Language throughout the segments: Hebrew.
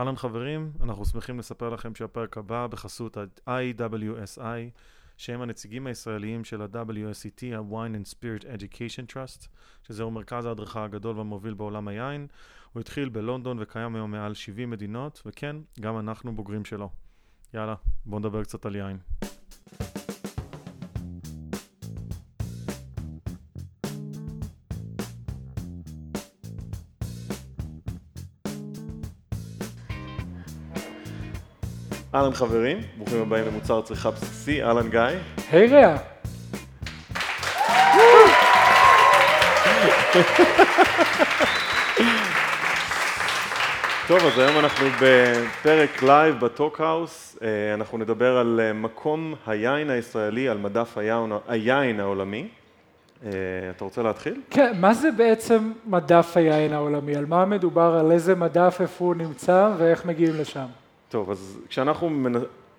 אהלן חברים, אנחנו שמחים לספר לכם שהפרק הבא בחסות ה-IWSI, שהם הנציגים הישראליים של ה-WSET, ה-Wine and Spirit Education Trust, שזהו מרכז ההדרכה הגדול והמוביל בעולם היין. הוא התחיל בלונדון וקיים היום מעל 70 מדינות, וכן, גם אנחנו בוגרים שלו. יאללה, בואו נדבר קצת על יין. אהלן חברים, ברוכים הבאים למוצר צריכה בסיסי, אהלן גיא. היי רע. טוב, אז היום אנחנו בפרק live ב Talkhouse, אה, אנחנו נדבר על אה, מקום היין הישראלי על מדף היין, העולמי. אה, אתה רוצה להתחיל? כן, מה זה בעצם מדף היין העולמי? על מה מדובר, על איזה מדף, איפה הוא נמצא ואיך מגיעים לשם? טוב, אז כשאנחנו,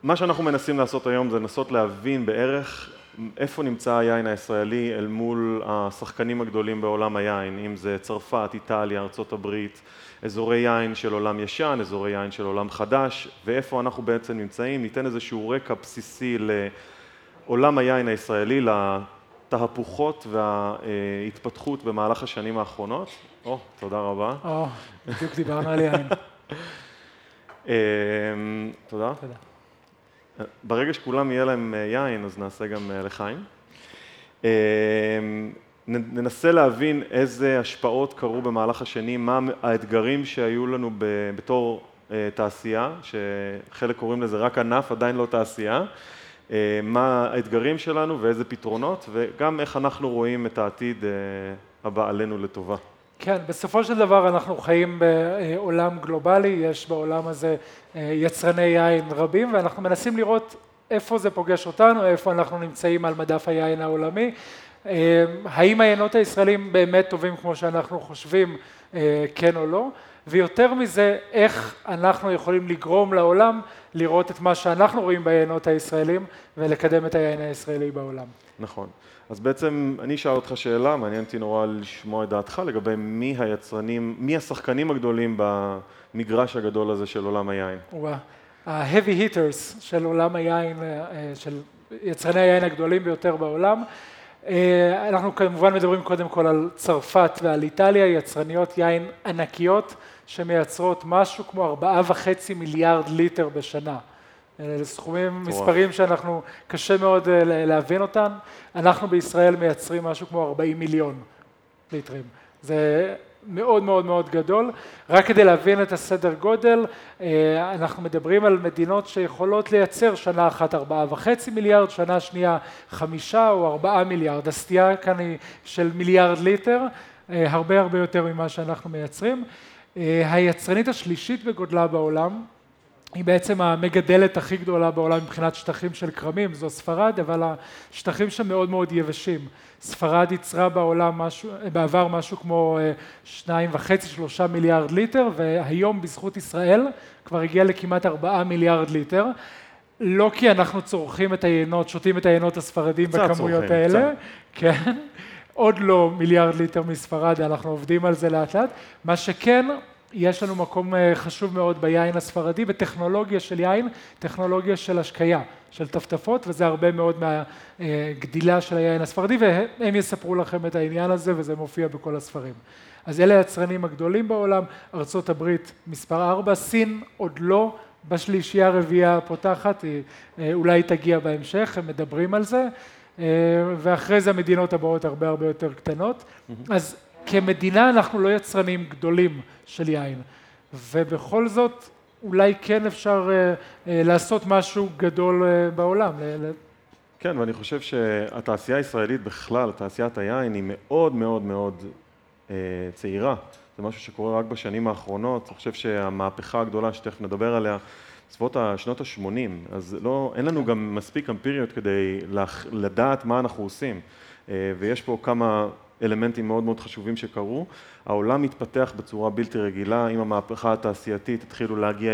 מה שאנחנו מנסים לעשות היום זה לנסות להבין בערך איפה נמצא היין הישראלי אל מול השחקנים הגדולים בעולם היין, אם זה צרפת, איטליה, ארה"ב, אזורי יין של עולם ישן, אזורי יין של עולם חדש, ואיפה אנחנו בעצם נמצאים, ניתן איזשהו רקע בסיסי לעולם היין הישראלי, לתהפוכות וההתפתחות במהלך השנים האחרונות. או, תודה רבה. או, בדיוק דיברנו על יין. אמ, תודה. ברגע שכולם יהיה להם אה, יין, אז נעשה גם אה, לחיים. אמ, ננסה להבין איזה השפעות קרו במהלך השנים, מה האתגרים שהיו לנו בתור אה, תעשייה, שחלק קוראים לזה רק ענף, עדיין לא תעשייה, מה האתגרים שלנו ואיזה פתרונות, וגם איך אנחנו רואים את העתיד הבא עלינו לטובה. כן, בסופו של דבר אנחנו חיים בעולם גלובלי, יש בעולם הזה אה, יצרני יין רבים ואנחנו מנסים לראות איפה זה פוגש אותנו, איפה אנחנו נמצאים על מדף היין העולמי. אה, האם היינות הישראלים באמת טובים כמו שאנחנו חושבים, אה, כן או לא, ויותר מזה, איך אנחנו יכולים לגרום לעולם לראות את מה שאנחנו רואים ביינות הישראלים ולקדם את היין הישראלי בעולם. נכון. אז בעצם אני אשאל אותך שאלה, מעניין אותי נורא לשמוע את דעתך לגבי מי היצרנים, מי השחקנים הגדולים במגרש הגדול הזה של עולם היין. וואו, ה-heavy hitters של עולם היין, אה, של יצרני היין הגדולים ביותר בעולם. אה, אנחנו כמובן מדברים קודם כל על צרפת ועל איטליה, יצרניות יין ענקיות שמייצרות משהו כמו ארבעה וחצי מיליארד ליטר בשנה. אלה סכומים, מספרים שאנחנו, קשה מאוד אה, להבין אותם. אנחנו בישראל מייצרים משהו כמו 40 מיליון ליטרים. זה מאוד מאוד מאוד גדול. רק כדי להבין את הסדר גודל, אה, אנחנו מדברים על מדינות שיכולות לייצר שנה אחת ארבעה וחצי מיליארד, שנה שנייה חמישה או ארבעה מיליארד. הסטייה כאן היא של מיליארד ליטר, אה, הרבה הרבה יותר ממה שאנחנו מייצרים. היצרנית השלישית בגודלה בעולם היא בעצם המגדלת הכי גדולה בעולם מבחינת שטחים של כרמים, זו ספרד, אבל השטחים שם מאוד מאוד יבשים. ספרד ייצרה בעולם משהו, בעבר משהו כמו אה, שניים וחצי, שלושה מיליארד ליטר, והיום בזכות ישראל כבר הגיע לכמעט ארבעה מיליארד ליטר. לא כי אנחנו צורכים את היינות, שותים את היינות הספרדים בכמויות צורכים, האלה, קצת. כן, עוד לא מיליארד ליטר מספרד, אנחנו עובדים על זה לאט לאט. מה שכן, יש לנו מקום אה, חשוב מאוד ביין הספרדי, בטכנולוגיה של יין, טכנולוגיה של השקיה, של טפטפות, וזה הרבה מאוד מהגדילה של היין הספרדי, והם יספרו לכם את העניין הזה, וזה מופיע בכל הספרים. אז אלה היצרנים הגדולים בעולם, ארצות הברית מספר ארבע, סין עוד לא בשלישייה הרביעייה הפותחת, אה, אולי תגיע בהמשך, הם מדברים על זה, אה, ואחרי זה המדינות הבאות הרבה הרבה יותר קטנות. Mm-hmm. אז כמדינה אנחנו לא יצרנים גדולים של יין, ובכל זאת אולי כן אפשר uh, uh, לעשות משהו גדול uh, בעולם. כן, ואני חושב שהתעשייה הישראלית בכלל, תעשיית היין, היא מאוד מאוד מאוד uh, צעירה. זה משהו שקורה רק בשנים האחרונות. אני חושב שהמהפכה הגדולה שתכף נדבר עליה, בסביבות השנות ה-80, אז לא, אין לנו גם מספיק אמפיריות כדי לדעת מה אנחנו עושים. ויש פה כמה אלמנטים מאוד מאוד חשובים שקרו. העולם התפתח בצורה בלתי רגילה, עם המהפכה התעשייתית התחילו להגיע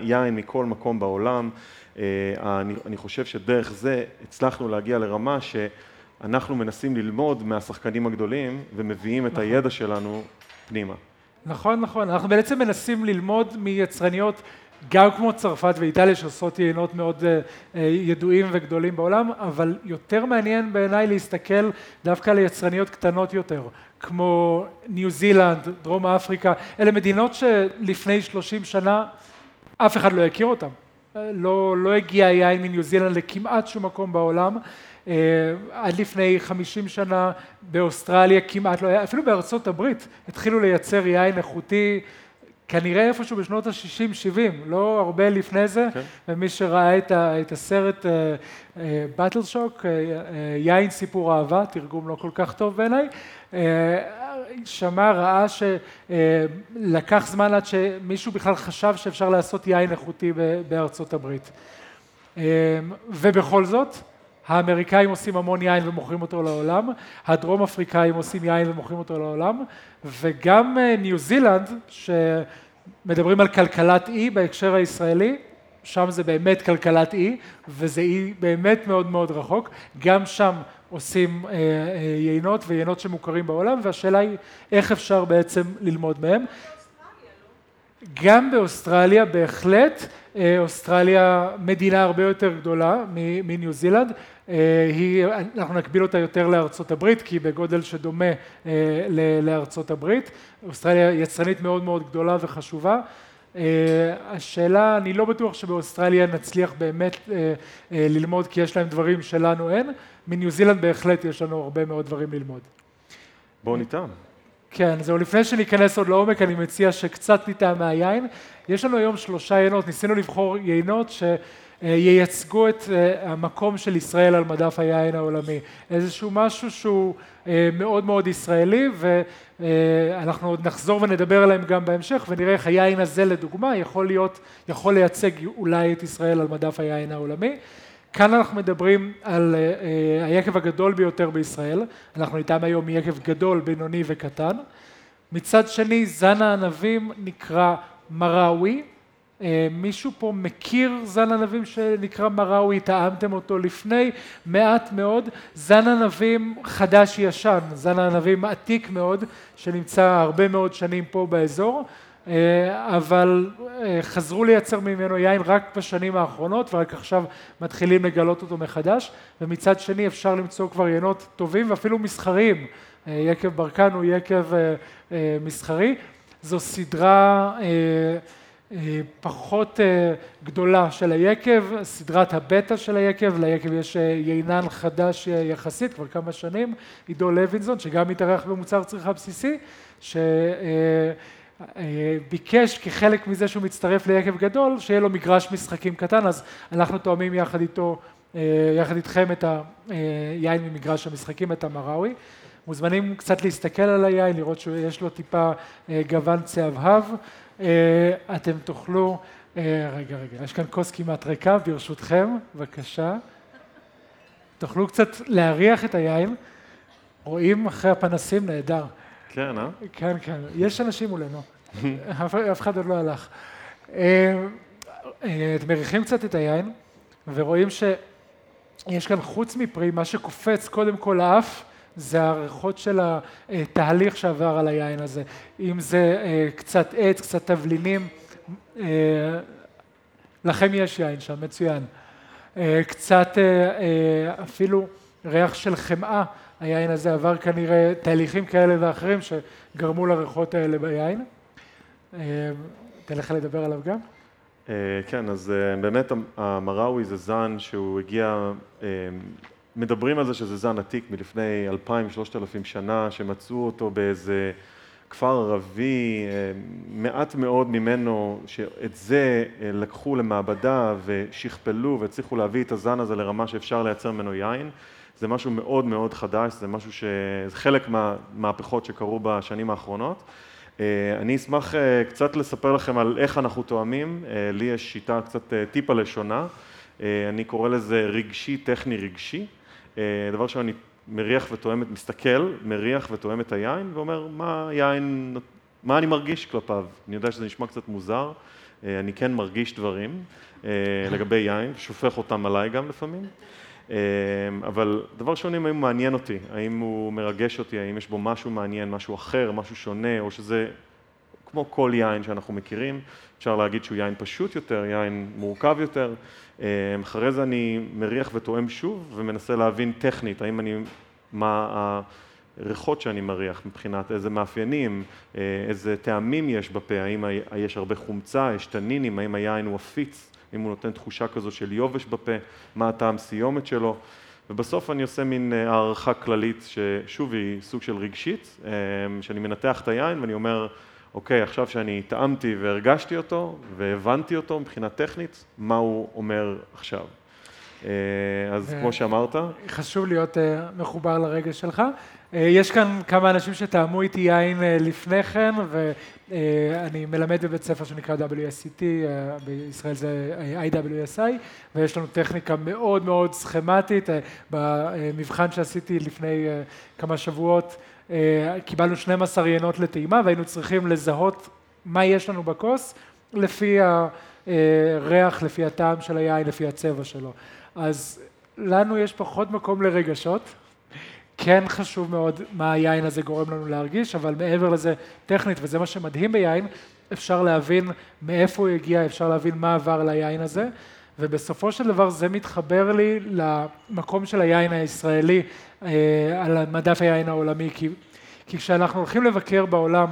יין מכל מקום בעולם. אה, אני, אני חושב שדרך זה הצלחנו להגיע לרמה שאנחנו מנסים ללמוד מהשחקנים הגדולים ומביאים את נכון. הידע שלנו פנימה. נכון, נכון. אנחנו בעצם מנסים ללמוד מיצרניות גם כמו צרפת ואיטליה שעושות יינות מאוד uh, ידועים וגדולים בעולם, אבל יותר מעניין בעיניי להסתכל דווקא על יצרניות קטנות יותר, כמו ניו זילנד, דרום אפריקה, אלה מדינות שלפני שלושים שנה אף אחד לא הכיר אותן. לא, לא הגיע יין מניו זילנד לכמעט שום מקום בעולם. אה, עד לפני חמישים שנה באוסטרליה כמעט לא היה, אפילו בארצות הברית התחילו לייצר יין איכותי כנראה איפשהו בשנות ה-60-70, לא הרבה לפני זה, כן. ומי שראה את, ה, את הסרט באטל uh, שוק, uh, uh, יין סיפור אהבה, תרגום לא כל כך טוב בעיניי, uh, שמע, ראה שלקח uh, זמן עד שמישהו בכלל חשב שאפשר לעשות יין איכותי בארצות הברית. Uh, ובכל זאת, האמריקאים עושים המון יין ומוכרים אותו לעולם, הדרום אפריקאים עושים יין ומוכרים אותו לעולם, וגם אה, ניו זילנד, שמדברים על כלכלת אי בהקשר הישראלי, שם זה באמת כלכלת אי, וזה אי באמת מאוד מאוד רחוק, גם שם עושים אה, אה, יינות ויינות שמוכרים בעולם, והשאלה היא איך אפשר בעצם ללמוד מהם. גם באוסטרליה בהחלט, אוסטרליה מדינה הרבה יותר גדולה מניו זילנד, אה, היא, אנחנו נקביל אותה יותר לארצות הברית, כי היא בגודל שדומה אה, לארצות הברית. אוסטרליה יצרנית מאוד מאוד גדולה וחשובה. אה, השאלה, אני לא בטוח שבאוסטרליה נצליח באמת ללמוד כי יש להם דברים שלנו אין, מניו זילנד בהחלט יש לנו הרבה מאוד דברים ללמוד. בואו נטעם. כן, זהו, לפני שניכנס עוד לעומק אני מציע שקצת נטעם מהיין. יש לנו היום שלושה יינות, ניסינו לבחור יינות ש... אה, ייצגו את אה, המקום של ישראל על מדף היין העולמי, איזשהו משהו שהוא אה, מאוד מאוד ישראלי ואנחנו עוד נחזור ונדבר עליהם גם בהמשך ונראה איך היין הזה לדוגמה יכול להיות, יכול לייצג אולי את ישראל על מדף היין העולמי. כאן אנחנו מדברים על היקב הגדול ביותר בישראל, אנחנו איתם היום יקב גדול, בינוני וקטן. מצד שני זן הענבים נקרא מראווי מישהו פה מכיר זן ענבים שנקרא מראוי, טעמתם אותו לפני, מעט מאוד, זן ענבים חדש ישן, זן ענבים עתיק מאוד, שנמצא הרבה מאוד שנים פה באזור, אה, אבל אה, חזרו לייצר ממנו יין רק בשנים האחרונות ורק עכשיו מתחילים לגלות אותו מחדש, ומצד שני אפשר למצוא כבר יינות טובים ואפילו מסחריים, יקב ברקן הוא יקב מסחרי, זו סדרה אה, פחות אה, גדולה של היקב, סדרת הבטא של היקב, ליקב יש אה, יינן חדש יחסית כבר כמה שנים, עידו לוינזון שגם התארח במוצר צריכה בסיסי, שביקש כחלק מזה שהוא מצטרף ליקב גדול, שיהיה לו מגרש משחקים קטן, אז אנחנו תואמים יחד איתו, יחד איתכם את היין ממגרש המשחקים, את המראוי. מוזמנים קצת להסתכל על היין, לראות שיש לו טיפה גוון צהבהב. אה, אתם תוכלו, אה, רגע, רגע, יש כאן כוס כמעט ריקה, ברשותכם, בבקשה. תוכלו קצת להריח את היין. רואים אחרי הפנסים, נהדר. כן, אה? כן, כן. יש אנשים מולנו. אף אחד עוד לא הלך. אה, אתם מריחים קצת את היין, ורואים שיש כאן חוץ מפרי, מה שקופץ קודם כל לאף, זה הריחות של התהליך שעבר על היין הזה, אם זה אה, קצת עץ, קצת תבלינים, אה, לכם יש יין שם, מצוין. אה, קצת אפילו ריח של חמאה, היין הזה עבר כנראה תהליכים כאלה ואחרים שגרמו לריחות האלה ביין. אתן לך לדבר עליו גם? כן, אז באמת המראוי זה זן שהוא הגיע מדברים על זה שזה זן עתיק מלפני אלפיים, שלושת אלפים שנה, שמצאו אותו באיזה כפר ערבי, אה, מעט מאוד ממנו, שאת זה אה, לקחו למעבדה ושכפלו והצליחו להביא את הזן הזה לרמה שאפשר לייצר ממנו יין. זה משהו מאוד מאוד חדש, זה משהו ש... זה חלק מהמהפכות שקרו בשנים האחרונות. אה, אני אשמח קצת לספר לכם על איך אנחנו תואמים, לי יש שיטה קצת טיפה לשונה, אני קורא לזה רגשי טכני רגשי. אה, דבר ראשון, אני מריח ותואם, מסתכל, מריח ותואם את היין ואומר מה היין, מה אני מרגיש כלפיו. אני יודע שזה נשמע קצת מוזר, אה, אני כן מרגיש דברים אה, לגבי יין, שופך אותם עליי גם לפעמים. אבל דבר ראשון, אם הוא מעניין אותי, האם הוא מרגש אותי, האם יש בו משהו מעניין, משהו אחר, משהו שונה, או שזה כמו כל יין שאנחנו מכירים, אפשר להגיד שהוא יין פשוט יותר, יין מורכב יותר. אחרי זה אני מריח וטועם שוב ומנסה להבין טכנית, האם אני, מה הריחות שאני מריח מבחינת איזה מאפיינים, איזה טעמים יש בפה, האם יש הרבה חומצה, יש טנינים, האם היין הוא עפיץ, אם הוא נותן תחושה כזו של יובש בפה, מה הטעם סיומת שלו. ובסוף אני עושה מין הערכה כללית ששוב היא סוג של רגשית, שאני מנתח את היין ואני אומר אוקיי, עכשיו שאני טעמתי והרגשתי אותו והבנתי אותו מבחינה טכנית, מה הוא אומר עכשיו. אז כמו שאמרת. חשוב להיות מחובר לרגש שלך. יש כאן כמה אנשים שטעמו איתי יין לפני כן ואני מלמד בבית ספר שנקרא WSET, בישראל זה IWSI ויש לנו טכניקה מאוד מאוד סכמטית, במבחן שעשיתי לפני כמה שבועות קיבלנו 12 יינות לטעימה והיינו צריכים לזהות מה יש לנו בכוס לפי הריח, לפי הטעם של היין, לפי הצבע שלו. אז לנו יש פחות מקום לרגשות, כן חשוב מאוד מה היין הזה גורם לנו להרגיש, אבל מעבר לזה טכנית, וזה מה שמדהים ביין, אפשר להבין מאיפה הוא הגיע, אפשר להבין מה עבר ליין הזה, ובסופו של דבר זה מתחבר לי למקום של היין הישראלי על מדף היין העולמי, כי, כי כשאנחנו הולכים לבקר בעולם,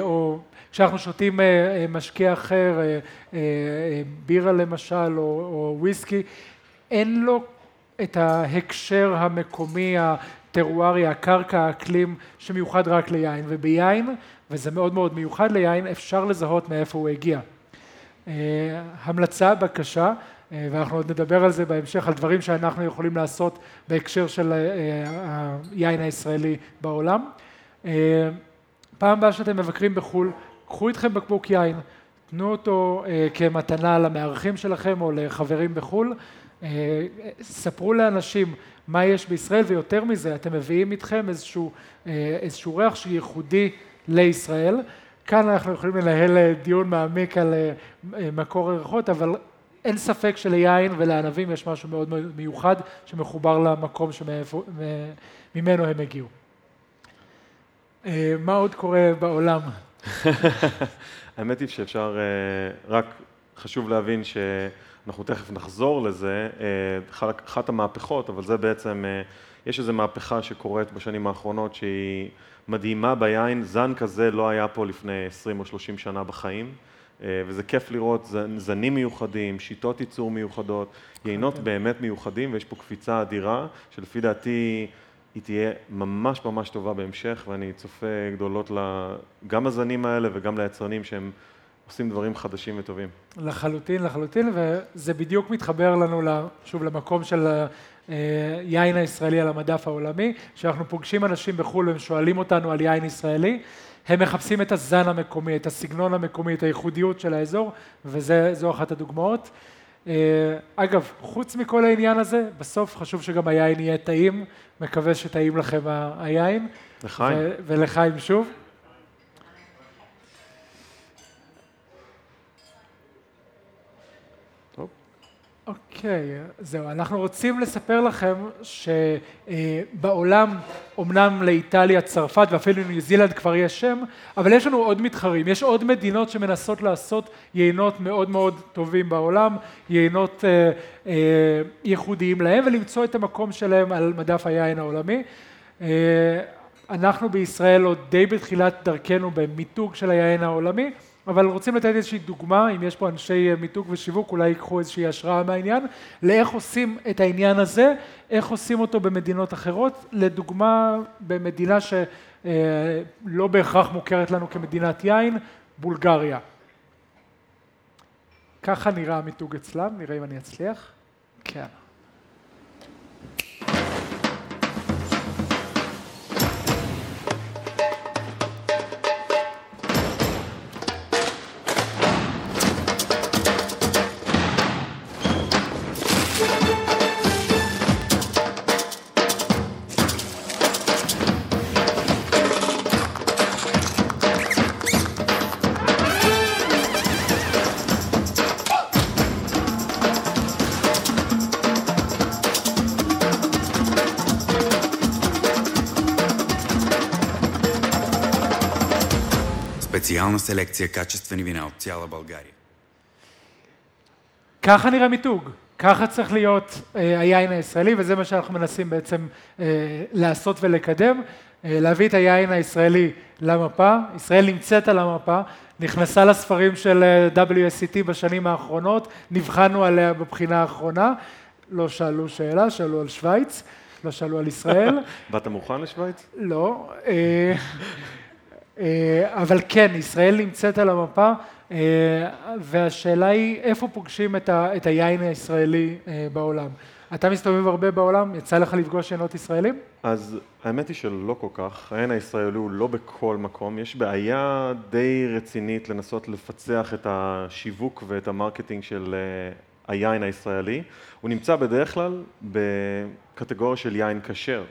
או כשאנחנו שותים משקה אחר, בירה למשל, או, או וויסקי, אין לו את ההקשר המקומי, הטרוארי, הקרקע, האקלים, שמיוחד רק ליין, וביין, וזה מאוד מאוד מיוחד ליין, אפשר לזהות מאיפה הוא הגיע. המלצה, בקשה, ואנחנו עוד נדבר על זה בהמשך, על דברים שאנחנו יכולים לעשות בהקשר של היין הישראלי בעולם. פעם הבאה שאתם מבקרים בחו"ל, קחו איתכם בקבוק יין, תנו אותו כמתנה למארחים שלכם או לחברים בחו"ל, ספרו לאנשים מה יש בישראל ויותר מזה, אתם מביאים איתכם איזשהו, איזשהו ריח שייחודי לישראל. כאן אנחנו יכולים לנהל דיון מעמיק על מקור הריחות, אבל אין ספק שליין ולענבים יש משהו מאוד מיוחד שמחובר למקום שממנו הם הגיעו. מה עוד קורה בעולם? האמת היא שאפשר, רק חשוב להבין שאנחנו תכף נחזור לזה, אחת המהפכות, אבל זה בעצם, יש איזו מהפכה שקורית בשנים האחרונות שהיא מדהימה ביין, זן כזה לא היה פה לפני 20 או 30 שנה בחיים. וזה כיף לראות זנים מיוחדים, שיטות ייצור מיוחדות, יינות באמת מיוחדים ויש פה קפיצה אדירה שלפי דעתי היא תהיה ממש ממש טובה בהמשך ואני צופה גדולות גם לזנים האלה וגם ליצרנים שהם עושים דברים חדשים וטובים. לחלוטין, לחלוטין, וזה בדיוק מתחבר לנו שוב למקום של יין הישראלי על המדף העולמי, שאנחנו פוגשים אנשים בחו"ל והם שואלים אותנו על יין ישראלי הם מחפשים את הזן המקומי, את הסגנון המקומי, את הייחודיות של האזור, וזו אחת הדוגמאות. אגב, חוץ מכל העניין הזה, בסוף חשוב שגם היין יהיה טעים, מקווה שטעים לכם היין. לחיים. ולחיים שוב. אוקיי, זהו, אנחנו רוצים לספר לכם שבעולם, אמנם לאיטליה, צרפת ואפילו ניו זילנד כבר יש שם, אבל יש לנו עוד מתחרים, יש עוד מדינות שמנסות לעשות יינות מאוד מאוד טובים בעולם, יינות ייחודיים להם ולמצוא את המקום שלהם על מדף היין העולמי. אנחנו בישראל עוד די בתחילת דרכנו במיתוג של היין העולמי, אבל רוצים לתת איזושהי דוגמה, אם יש פה אנשי מיתוג ושיווק, אולי ייקחו איזושהי השראה מהעניין, לאיך עושים את העניין הזה, איך עושים אותו במדינות אחרות, לדוגמה במדינה שלא בהכרח מוכרת לנו כמדינת יין, בולגריה. ככה נראה המיתוג אצלם, נראה אם אני אצליח. כן. Специална селекция качествени вина от цяла България. ככה נראה מיתוג, ככה צריך להיות אה, היין הישראלי, וזה מה שאנחנו מנסים בעצם אה, לעשות ולקדם, אה, להביא את היין הישראלי למפה, ישראל נמצאת על המפה, נכנסה לספרים של אה, WSCT בשנים האחרונות, נבחנו עליה בבחינה האחרונה, לא שאלו שאלה, שאלו על שווייץ, לא שאלו על ישראל. באת מוכן לשוויץ? לא, אה, אה, אבל כן, ישראל נמצאת על המפה, אה, והשאלה היא איפה פוגשים את ה- את היין הישראלי אה, בעולם. אתה מסתובב הרבה בעולם, יצא לך לפגוש יינות ישראלים? אז האמת היא שלא כל כך, היין הישראלי הוא לא בכל מקום, יש בעיה די רצינית לנסות לפצח את השיווק ואת ה marketing של אה, היין הישראלי, הוא נמצא בדרך כלל בקטגוריה של יין כשר,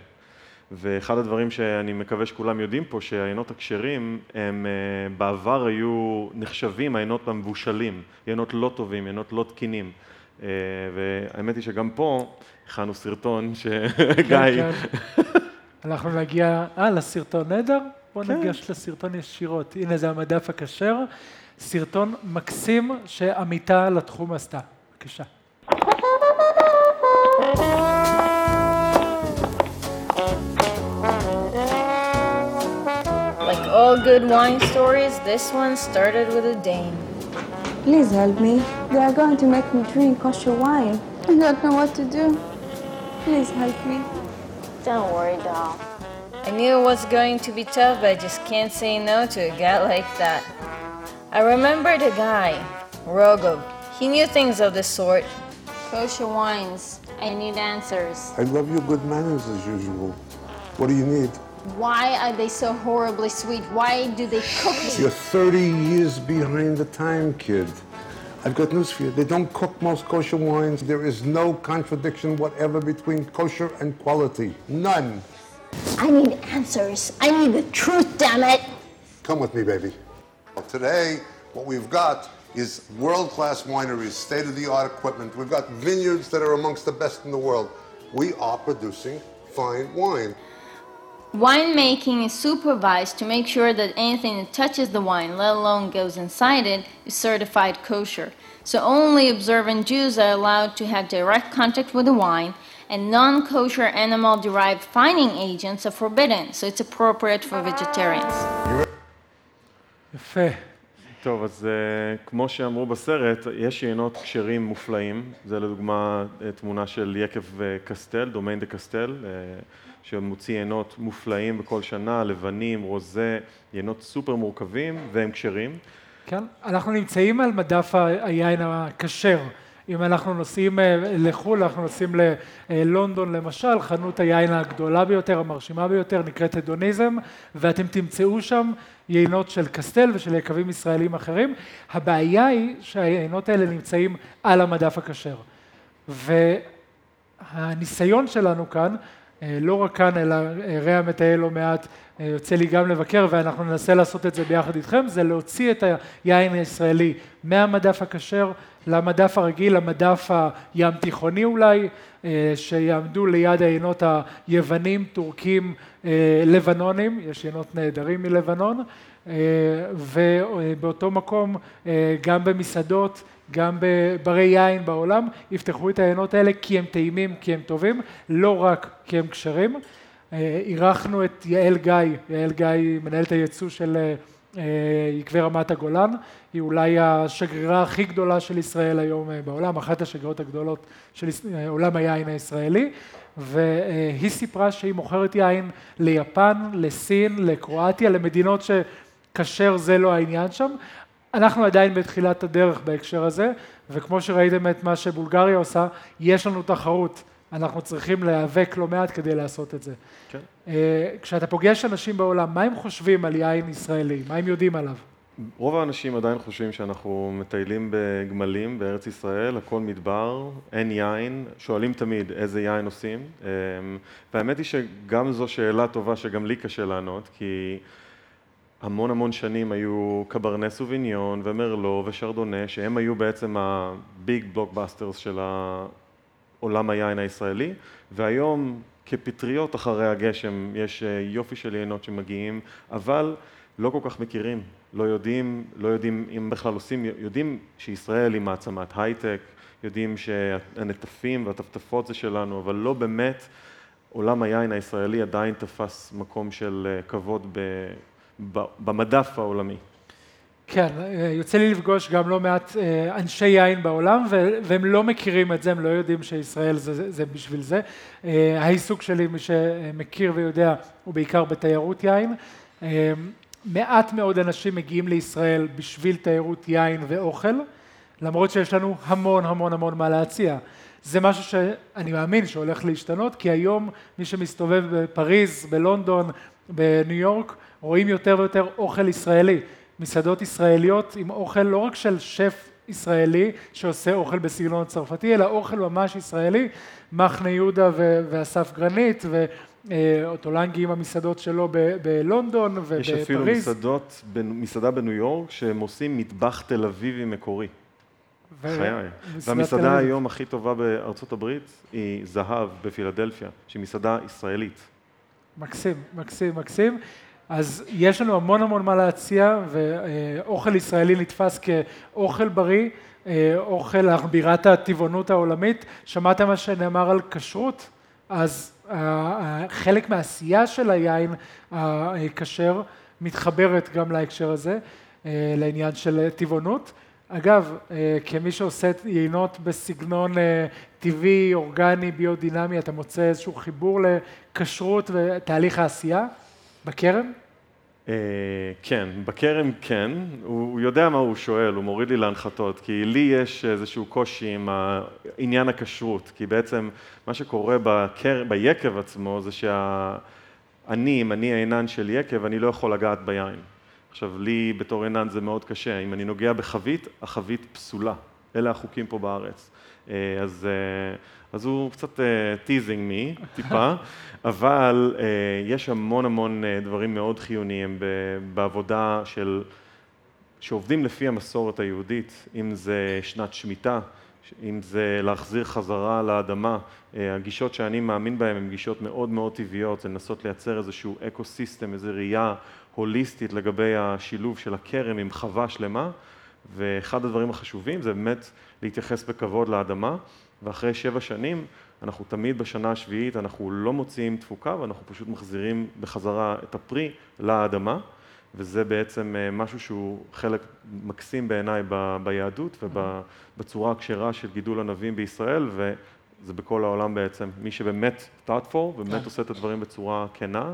ואחד הדברים שאני מקווה שכולם יודעים פה, שהעיינות הכשרים הם אה, בעבר היו נחשבים העיינות המבושלים, עיינות לא טובים, עיינות לא תקינים. אה, והאמת היא שגם פה הכנו סרטון שגיא, כן, כן. אנחנו נגיע, אה, לסרטון נהדר? בואו כן. ניגש לסרטון ישירות. הנה זה המדף הכשר, סרטון מקסים שעמיתה לתחום עשתה. בבקשה. All good wine stories, this one started with a Dane. Please help me. They are going to make me drink kosher wine. I don't know what to do. Please help me. Don't worry, doll. I knew it was going to be tough, but I just can't say no to a guy like that. I remember the guy, Rogov. He knew things of the sort. Kosher wines. I need answers. I love your good manners as usual. What do you need? Why are they so horribly sweet? Why do they cook it? You're 30 years behind the time, kid. I've got news for you. They don't cook most kosher wines. There is no contradiction whatever between kosher and quality. None. I need answers. I need the truth, damn it. Come with me, baby. Well, today, what we've got is world-class wineries, state-of-the-art equipment. We've got vineyards that are amongst the best in the world. We are producing fine wine. Winemaking is supervised to make sure that anything that touches the wine, let alone goes inside it, is certified kosher. So only observant Jews are allowed to have direct contact with the wine, and non kosher animal derived fining agents are forbidden, so it's appropriate for vegetarians. יפה. טוב, אז uh, כמו שאמרו בסרט, יש יינות כשרים מופלאים, זה לדוגמה אה, תמונה של יקב אה, קסטל, דומיין דה קסטל, uh, שמוציא יינות מופלאים בכל שנה, לבנים, רוזה, יינות סופר מורכבים והם כשרים. כן, אנחנו נמצאים על מדף היין הכשר. אם אנחנו נוסעים אה, לחו"ל, אנחנו נוסעים ללונדון למשל, חנות היין הגדולה ביותר, המרשימה ביותר, נקראת הדוניזם, ואתם תמצאו שם יינות של קסטל ושל יקבים ישראלים אחרים. הבעיה היא שהיינות האלה נמצאים על המדף הכשר. והניסיון שלנו כאן, אה, לא רק כאן, אלא אה, רע מטייל לא מעט, אה, יוצא לי גם לבקר, ואנחנו ננסה לעשות את זה ביחד איתכם, זה להוציא את היין הישראלי מהמדף הכשר למדף הרגיל, למדף הים תיכוני אולי, אה, שיעמדו ליד היינות היוונים, טורקים, אה, לבנונים, יש יינות נהדרים מלבנון, אה, ובאותו מקום אה, גם במסעדות, גם בברי יין בעולם, יפתחו את היינות האלה כי הם טעימים, כי הם טובים, לא רק כי הם כשרים. אה, אירחנו את יעל גיא, יעל גיא מנהלת הייצוא של אה, אה, יקבי רמת הגולן, היא אולי השגרירה הכי גדולה של ישראל היום אה, בעולם, אחת השגרירות הגדולות של אה, עולם היין הישראלי, והיא סיפרה שהיא מוכרת יין ליפן, לסין, לקרואטיה, למדינות שכשר זה לא העניין שם. אנחנו עדיין בתחילת הדרך בהקשר הזה, וכמו שראיתם את מה שבולגריה עושה, יש לנו תחרות. אנחנו צריכים להיאבק לא מעט כדי לעשות את זה. כן. אה, כשאתה פוגש אנשים בעולם, מה הם חושבים על יין ישראלי? מה הם יודעים עליו? רוב האנשים עדיין חושבים שאנחנו מטיילים בגמלים בארץ ישראל, הכל מדבר, אין יין, שואלים תמיד איזה יין עושים, אמ, והאמת היא שגם זו שאלה טובה שגם לי קשה לענות, כי המון המון שנים היו קברנה סוביניון ומרלו ושרדונה, שהם היו בעצם הביג בלוקבאסטרס של עולם היין הישראלי, והיום כפטריות אחרי הגשם יש אה, יופי של יינות שמגיעים, אבל לא כל כך מכירים, לא יודעים, לא יודעים אם בכלל עושים, יודעים שישראל היא מעצמת הייטק, יודעים שהנטפים והטפטפות זה שלנו, אבל לא באמת עולם היין הישראלי עדיין תפס מקום של אה, כבוד ב, במדף העולמי. כן, אה, יוצא לי לפגוש גם לא מעט אה, אנשי יין בעולם והם לא מכירים את זה, הם לא יודעים שישראל זה, זה בשביל זה. העיסוק שלי, מי שמכיר ויודע, הוא בעיקר בתיירות יין. מעט מאוד אנשים מגיעים לישראל בשביל תיירות יין ואוכל, למרות שיש לנו המון המון המון מה להציע. זה משהו שאני מאמין שהולך להשתנות, כי היום מי שמסתובב בפריז, בלונדון, בניו יורק, רואים יותר ויותר אוכל ישראלי. מסעדות ישראליות עם אוכל לא רק של שף ישראלי שעושה אוכל בסגנון צרפתי, אלא אוכל ממש ישראלי, מחנה יהודה ואסף גרנית ואותו לנגי עם המסעדות שלו בלונדון ובפריז. יש אפילו מסעדות, מסעדה בניו יורק שהם עושים מטבח תל אביבי מקורי. חיי. והמסעדה היום הכי טובה בארצות הברית היא זהב בפילדלפיה, שהיא מסעדה ישראלית. מקסים, מקסים, מקסים. אז יש לנו המון המון מה להציע, ואוכל ישראלי נתפס כאוכל בריא, אוכל, אנחנו בירת הטבעונות העולמית. שמעת מה שנאמר על כשרות? אז חלק מהעשייה של היין הכשר מתחברת גם להקשר הזה, לעניין של טבעונות. אגב, אה, כמי שעושה יינות בסגנון אה, טבעי, אורגני, ביודינמי, אתה מוצא איזשהו חיבור לכשרות ותהליך העשייה בכרם? אה, כן, בכרם כן, הוא יודע מה הוא שואל, הוא מוריד לי להנחתות, כי לי יש איזשהו קושי עם עניין הכשרות, כי בעצם מה שקורה בקר... ביקב עצמו זה שאני, אם אני היינן של יקב, אני לא יכול לגעת ביין. עכשיו, לי בתור יינן זה מאוד קשה, אם אני נוגע בחבית, החבית פסולה. אלה החוקים פה בארץ. אה, אז, אה, אז הוא קצת teasing אה, מי, טיפה, אבל יש המון המון דברים מאוד חיוניים בעבודה של, שעובדים לפי המסורת היהודית, אם זה שנת שמיטה, אם זה להחזיר חזרה לאדמה, הגישות שאני מאמין בהן הן גישות מאוד מאוד טבעיות, זה לנסות לייצר איזשהו אקו סיסטם, איזו ראייה הוליסטית לגבי השילוב של הכרם עם חווה שלמה, ואחד הדברים החשובים זה באמת להתייחס בכבוד לאדמה, ואחרי שבע שנים אנחנו תמיד בשנה השביעית, אנחנו לא מוציאים תפוקה ואנחנו פשוט מחזירים בחזרה את הפרי לאדמה, וזה בעצם אה, משהו שהוא חלק מקסים בעיניי ביהדות ובצורה הכשרה של גידול ענבים בישראל, וזה בכל העולם בעצם. מי שבאמת thoughtful ובאמת כן. עושה את הדברים בצורה כנה,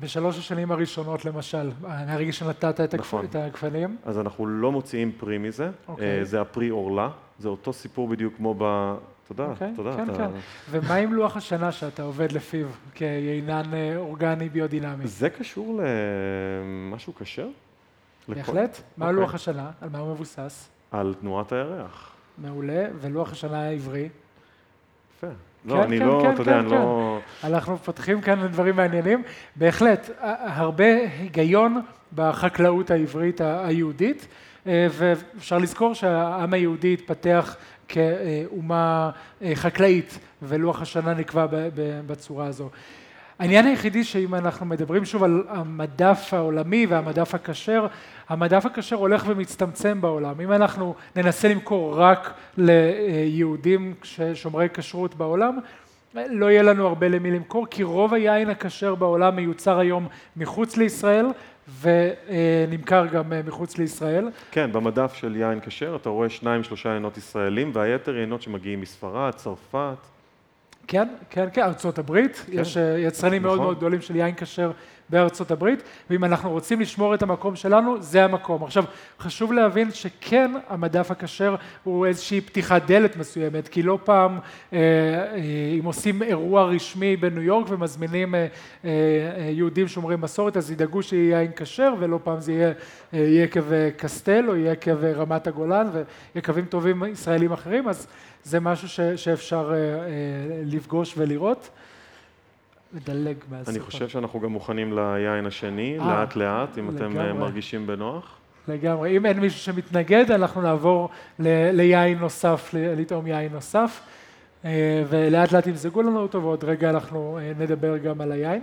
בשלוש השנים הראשונות למשל, מהרגע שנתת את, נכון. את הגפנים? אז אנחנו לא מוציאים פרי מזה. אוקיי. אה, זה הפרי עורלה, זה אותו סיפור בדיוק כמו ב... תודה. אוקיי, תודה. כן, אתה... כן. ומה עם לוח השנה שאתה עובד לפיו כיינן אה, אורגני ביודינמי? זה קשור למשהו כשר? בהחלט. לכל... מה okay. לוח השנה? על מה הוא מבוסס? על תנועת הירח. מעולה, ולוח השנה העברי? יפה. לא, כן, אני כן, לא, כן, אתה יודע, אני לא... אנחנו מפתחים כאן דברים מעניינים. בהחלט, הרבה היגיון בחקלאות העברית היהודית, אה, ואפשר לזכור שהעם היהודי התפתח כאומה אה, חקלאית, ולוח השנה נקבע בצורה הזו. העניין היחידי שאם אנחנו מדברים שוב על המדף העולמי והמדף הכשר, המדף הכשר הולך ומצטמצם בעולם. אם אנחנו ננסה למכור רק ליהודים שומרי כשרות בעולם, לא יהיה לנו הרבה למי למכור, כי רוב היין הכשר בעולם מיוצר היום מחוץ לישראל ונמכר גם מחוץ לישראל. כן, במדף של יין כשר אתה רואה שניים שלושה יינות ישראלים והיתר יינות שמגיעים מספרד, צרפת. כן, כן, כן, ארצות הברית, כן. יש אה, יצרנים נכון. מאוד מאוד גדולים של יין כשר בארצות הברית, ואם אנחנו רוצים לשמור את המקום שלנו, זה המקום. עכשיו, חשוב להבין שכן המדף הכשר הוא איזושהי פתיחת דלת מסוימת, כי לא פעם, אה, אה, אם עושים אירוע רשמי בניו יורק ומזמינים יהודים שומרי מסורת, אז ידאגו שיהיה יין כשר, ולא פעם זה יהיה יקב קסטל או יקב רמת הגולן, ויקבים טובים ישראלים אחרים, אז זה משהו ש, שאפשר אה, אה, לפגוש ולראות. לדלג מהסרטון. אני חושב שאנחנו גם מוכנים ליין השני, אה, אה, לאט לאט, אם לגמרי. אתם מרגישים בנוח. לגמרי. אם אין מישהו שמתנגד, אנחנו נעבור ל, ליין נוסף, לטעום יין נוסף, ולאט לאט ימזגו לנו אותו, ועוד רגע אנחנו נדבר גם על היין.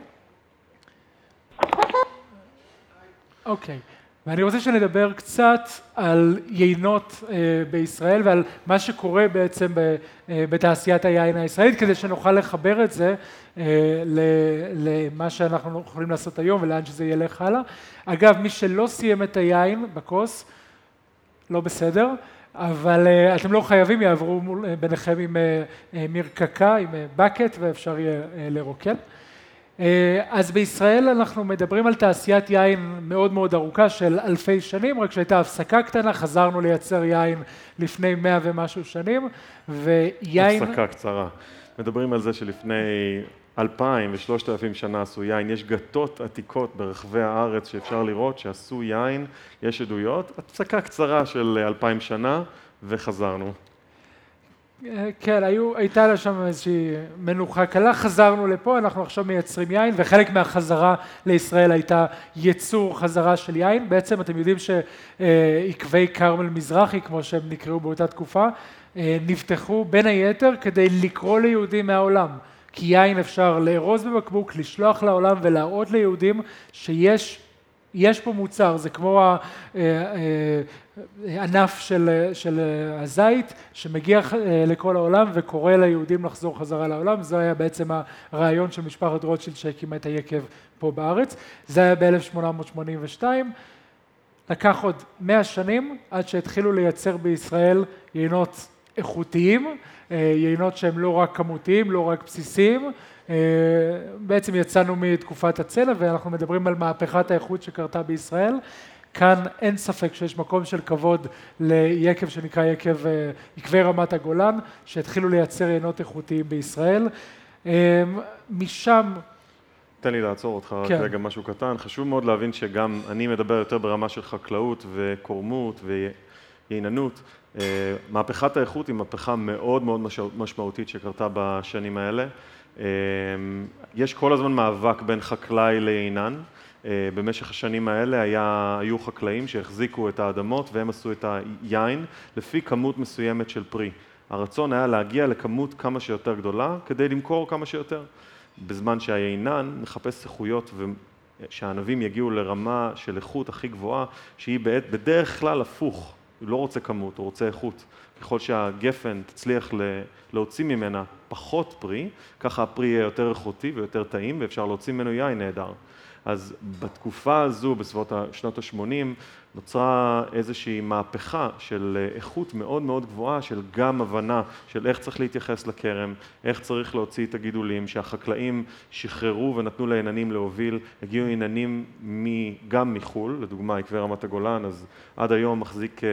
אוקיי, ואני רוצה שנדבר קצת על יינות אה, בישראל ועל מה שקורה בעצם אה, בתעשיית היין הישראלית, כדי שנוכל לחבר את זה אה, למה שאנחנו יכולים לעשות היום ולאן שזה ילך הלאה. אגב, מי שלא סיים את היין בכוס, לא בסדר, אבל אתם לא חייבים, יעברו ביניכם עם מרקקה, עם bucket ואפשר יהיה לרוקן. אה, אז בישראל אנחנו מדברים על תעשיית יין מאוד מאוד ארוכה של אלפי שנים, רק שהייתה הפסקה קטנה, חזרנו לייצר יין לפני מאה ומשהו שנים, ויין... הפסקה קצרה. מדברים על זה שלפני אלפיים ושלושת אלפים שנה עשו יין, יש גתות עתיקות ברחבי הארץ שאפשר לראות שעשו יין, יש עדויות, הפסקה קצרה של אלפיים שנה וחזרנו. כן, היו, הייתה לה שם איזושהי מנוחה קלה, חזרנו לפה, אנחנו עכשיו מייצרים יין, וחלק מהחזרה לישראל הייתה ייצור חזרה של יין. בעצם אתם יודעים שעקבי כרמל מזרחי, כמו שהם נקראו באותה תקופה, אה, נפתחו בין היתר כדי לקרוא ליהודים מהעולם. כי יין אפשר לארוז בבקבוק, לשלוח לעולם ולהראות ליהודים שיש יש פה מוצר, זה כמו הענף של, של הזית שמגיע לכל העולם וקורא ליהודים לחזור חזרה לעולם, זה היה בעצם הרעיון של משפחת רוטשילד שהקימה את היקב פה בארץ, זה היה ב-1882, לקח עוד מאה שנים עד שהתחילו לייצר בישראל יינות איכותיים, יינות שהם לא רק כמותיים, לא רק בסיסיים, אה, בעצם יצאנו מתקופת הצלע ואנחנו מדברים על מהפכת האיכות שקרתה בישראל. כאן אין ספק שיש מקום של כבוד ליקב שנקרא יקב יקבי רמת הגולן, שהתחילו לייצר יינות איכותיים בישראל. אה, משם... תן לי לעצור אותך רק כן. רגע משהו קטן. חשוב מאוד להבין שגם אני מדבר יותר ברמה של חקלאות וקורמות וייננות. אה, מהפכת האיכות היא מהפכה מאוד מאוד משמעותית שקרתה בשנים האלה. אמ, יש כל הזמן מאבק בין חקלאי ליינן. אה, במשך השנים האלה היה, היו חקלאים שהחזיקו את האדמות והם עשו את היין לפי כמות מסוימת של פרי. הרצון היה להגיע לכמות כמה שיותר גדולה כדי למכור כמה שיותר. בזמן שהיינן מחפש איכויות ושהענבים יגיעו לרמה של איכות הכי גבוהה שהיא בדרך כלל הפוך, לא רוצה כמות, הוא רוצה איכות. ככל שהגפן תצליח להוציא ממנה פחות פרי, ככה הפרי יהיה יותר איכותי ויותר טעים ואפשר להוציא ממנו יין נהדר. אז בתקופה הזו, בסביבות שנות ה-80, נוצרה איזושהי מהפכה של איכות מאוד מאוד גבוהה, של גם הבנה של איך צריך להתייחס לכרם, איך צריך להוציא את הגידולים, שהחקלאים שחררו ונתנו לעיננים להוביל, הגיעו עיננים גם מחו"ל, לדוגמה עקבי רמת הגולן, אז עד היום מחזיק אה,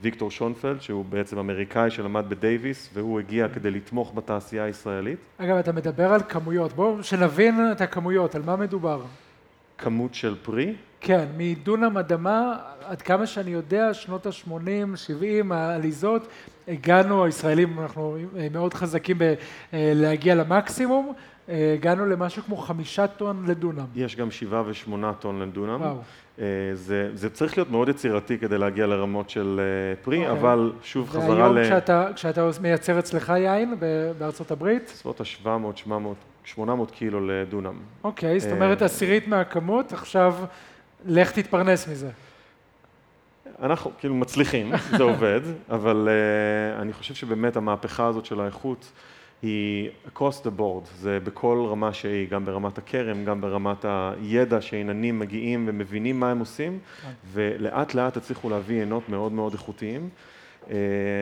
ויקטור שונפלד, שהוא בעצם אמריקאי שלמד בדייוויס, והוא הגיע כדי לתמוך בתעשייה הישראלית. אגב, אתה מדבר על כמויות, בואו שנבין את הכמויות, על מה מדובר? כמות של פרי? כן, מדונם אדמה, עד כמה שאני יודע, שנות ה-80, 70, העליזות, הגענו, הישראלים, אנחנו מאוד חזקים בלהגיע למקסימום, הגענו למשהו כמו חמישה טון לדונם. יש גם שבעה ושמונה טון לדונם. וואו. זה, זה צריך להיות מאוד יצירתי כדי להגיע לרמות של פרי, okay. אוקיי. אבל שוב חזרה ל... והיום כשאתה, כשאתה מייצר אצלך יין בארצות הברית? בסביבות ה-700, 700, 800 קילו לדונם. אוקיי, okay, זאת אומרת עשירית מהכמות, עכשיו לך תתפרנס מזה. אנחנו כאילו מצליחים, זה עובד, אבל uh, אני חושב שבאמת המהפכה הזאת של האיכות היא across the board, זה בכל רמה שהיא, גם ברמת הכרם, גם ברמת הידע שעיננים מגיעים ומבינים מה הם עושים, כן. ולאט לאט הצליחו להביא עינות מאוד מאוד איכותיים. Uh,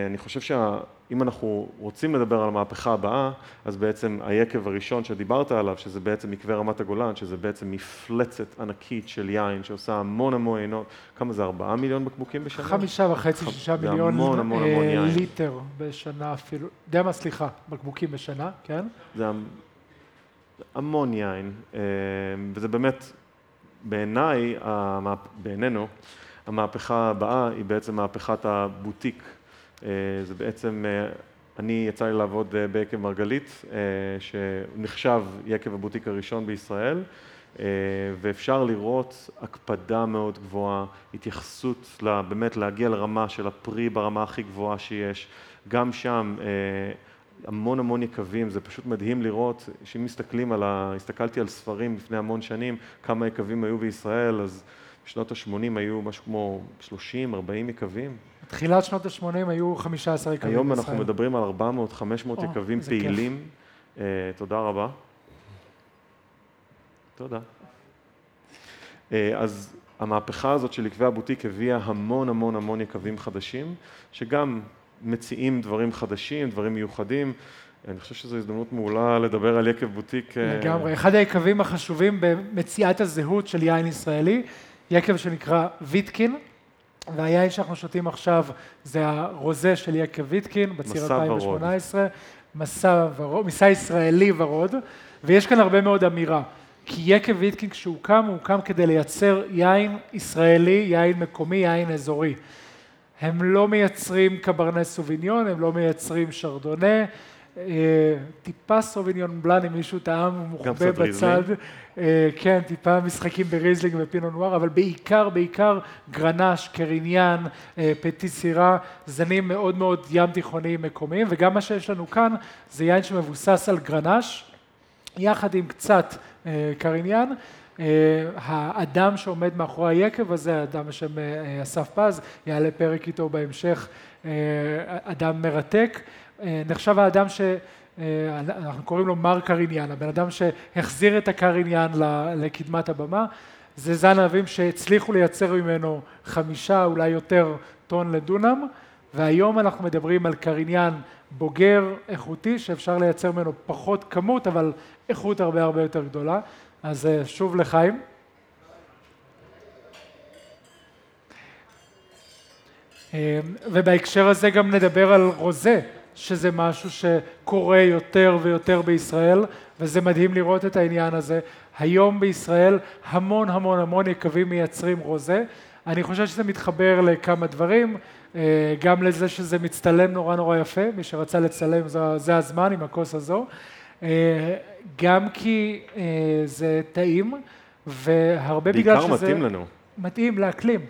אני חושב שה... אם אנחנו רוצים לדבר על המהפכה הבאה, אז בעצם היקב הראשון שדיברת עליו, שזה בעצם מקווה רמת הגולן, שזה בעצם מפלצת ענקית של יין, שעושה המון המון עינות, כמה זה, ארבעה מיליון בקבוקים בשנה? חמישה וחצי, שישה מיליון המון, המון, המון אה, יין. ליטר בשנה אפילו, יודע מה, סליחה, בקבוקים בשנה, כן? זה המון יין, אה, וזה באמת, בעיניי, בעינינו, המהפכה הבאה היא בעצם מהפכת הבוטיק. אה, זה בעצם, אה, אני יצא לי לעבוד אה, ביקב מרגלית, שנחשב יקב הבוטיק הראשון בישראל, ואפשר לראות הקפדה מאוד גבוהה, התייחסות באמת להגיע לרמה של הפרי ברמה הכי גבוהה שיש, גם שם המון המון יקבים, זה פשוט מדהים לראות, שאם מסתכלים על ה... הסתכלתי על ספרים לפני המון שנים, כמה יקבים היו בישראל, אז בשנות ה-80 היו משהו כמו 30-40 יקבים. תחילת שנות ה-80 היו 15 יקבים היום בישראל. אנחנו מדברים על 400-500 או, יקבים. פעילים. אה, תודה רבה. תודה. אה, אז המהפכה הזאת של יקבי הבוטיק הביאה המון המון המון יקבים חדשים, שגם מציעים דברים חדשים, דברים מיוחדים. אני חושב שזו הזדמנות מעולה לדבר על יקב בוטיק. אה, לגמרי. אחד היקבים החשובים במציאת הזהות של יין ישראלי, יקב שנקרא ויטקין, והיין שאנחנו שותים עכשיו זה הרוזה של יקב ויטקין, בציר מסע ורוד. 2018, מסע, ורוד, מסע ישראלי ורוד, ויש כאן הרבה מאוד אמירה. כי יקב ויטקין כשהוא קם, הוא קם כדי לייצר יין ישראלי, יין מקומי, יין אזורי. הם לא מייצרים קברנה סוביניון, הם לא מייצרים שרדונה, טיפה סוביניון בלאן, אם מישהו טעם, הוא מוחבא בצד. אה, כן, טיפה משחקים בריזלינג ופינו נואר, אבל בעיקר, בעיקר גרנש, קריניאן, אה, פטי סירה, זנים מאוד מאוד ים תיכוניים מקומיים, וגם מה שיש לנו כאן זה יין שמבוסס על גרנש, יחד עם קצת אה, קריניאן. אה, האדם שעומד מאחורי היקב הזה, אדם בשם אה, אסף פז, יעלה פרק איתו בהמשך, אה, אדם מרתק, אה, נחשב האדם ש... אה, אנחנו קוראים לו מר קריניאן, הבן אדם שהחזיר את הקריניאן לקדמת הבמה. זה זן ענבים שהצליחו לייצר ממנו חמישה, אולי יותר טון לדונם, והיום אנחנו מדברים על קריניאן בוגר, איכותי, שאפשר לייצר ממנו פחות כמות, אבל איכות הרבה הרבה יותר גדולה. אז אה, שוב לחיים. אה, ובהקשר הזה גם נדבר על רוזה, שזה משהו שקורה יותר ויותר בישראל, וזה מדהים לראות את העניין הזה. היום בישראל המון המון המון יקבים מייצרים רוזה. אני חושב שזה מתחבר לכמה דברים, אה, גם לזה שזה מצטלם נורא נורא יפה, מי שרצה לצלם זה, זה הזמן עם הכוס הזו, אה, גם כי אה, זה טעים, והרבה בגלל בעיקר שזה... מתאים לנו. מתאים לאקלים.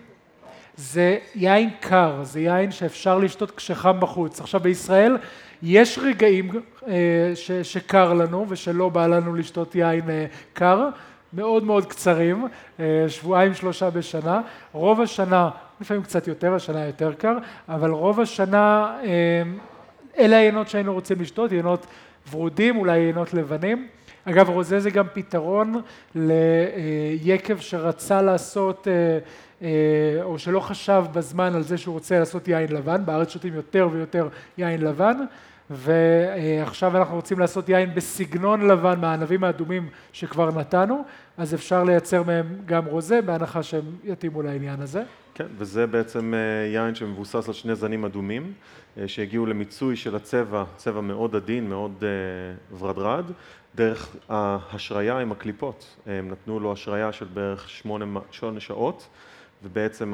זה יין קר, זה יין שאפשר לשתות כשחם בחוץ. עכשיו בישראל יש רגעים אה, ש, שקר לנו ושלא בא לנו לשתות יין אה, קר, מאוד מאוד קצרים, אה, שבועיים שלושה בשנה. רוב השנה, לפעמים קצת יותר, השנה יותר קר, אבל רוב השנה אלה היינות שהיינו רוצים לשתות, יינות ורודים, אולי יינות לבנים. אגב, רוזה זה גם פתרון ליקב שרצה לעשות, אה, אה, או שלא חשב בזמן על זה שהוא רוצה לעשות יין לבן, בארץ שותים יותר ויותר יין לבן, ועכשיו אנחנו רוצים לעשות יין בסגנון לבן מהענבים האדומים שכבר נתנו, אז אפשר לייצר מהם גם רוזה, בהנחה שהם יתאימו לעניין הזה. כן, וזה בעצם אה, יין שמבוסס על שני זנים אדומים, שהגיעו למיצוי של הצבע, צבע מאוד עדין, מאוד אה, ורדרד, דרך ההשריה עם הקליפות. הם נתנו לו השריה של בערך שמונה, שעות, ובעצם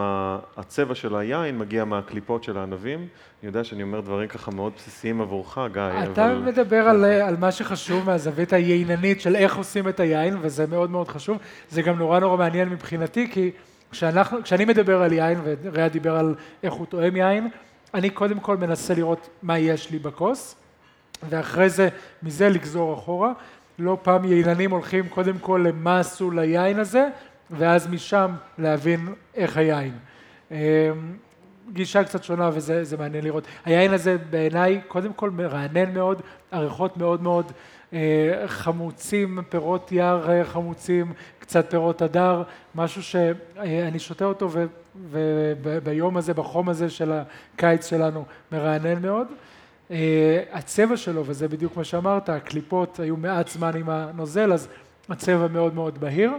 הצבע של היין מגיע מהקליפות של הענבים. אני יודע שאני אומר דברים ככה מאוד בסיסיים עבורך, גיא, אתה אבל... מדבר על, על מה שחשוב מהזווית הייננית של איך עושים את היין, וזה מאוד מאוד חשוב. זה גם נורא נורא מעניין מבחינתי, כי כשאנחנו, כשאני מדבר על יין, ורע דיבר על איך הוא תואם יין, אני קודם כל מנסה לראות מה יש לי בכוס, ואחרי זה, מזה לגזור אחורה. לא פעם ייננים הולכים קודם כל למה עשו ליין הזה, ואז משם להבין איך היין. אמ, גישה קצת שונה וזה זה מעניין לראות. היין הזה בעיניי קודם כל מרענן מאוד, הריחות מאוד מאוד חמוצים, פירות יער אה, חמוצים, קצת פירות הדר, משהו שאני שותה אותו וביום הזה, בחום הזה של הקיץ שלנו, מרענן מאוד. אה, הצבע שלו, וזה בדיוק מה שאמרת, הקליפות היו מעט זמן עם הנוזל, אז הצבע מאוד מאוד בהיר.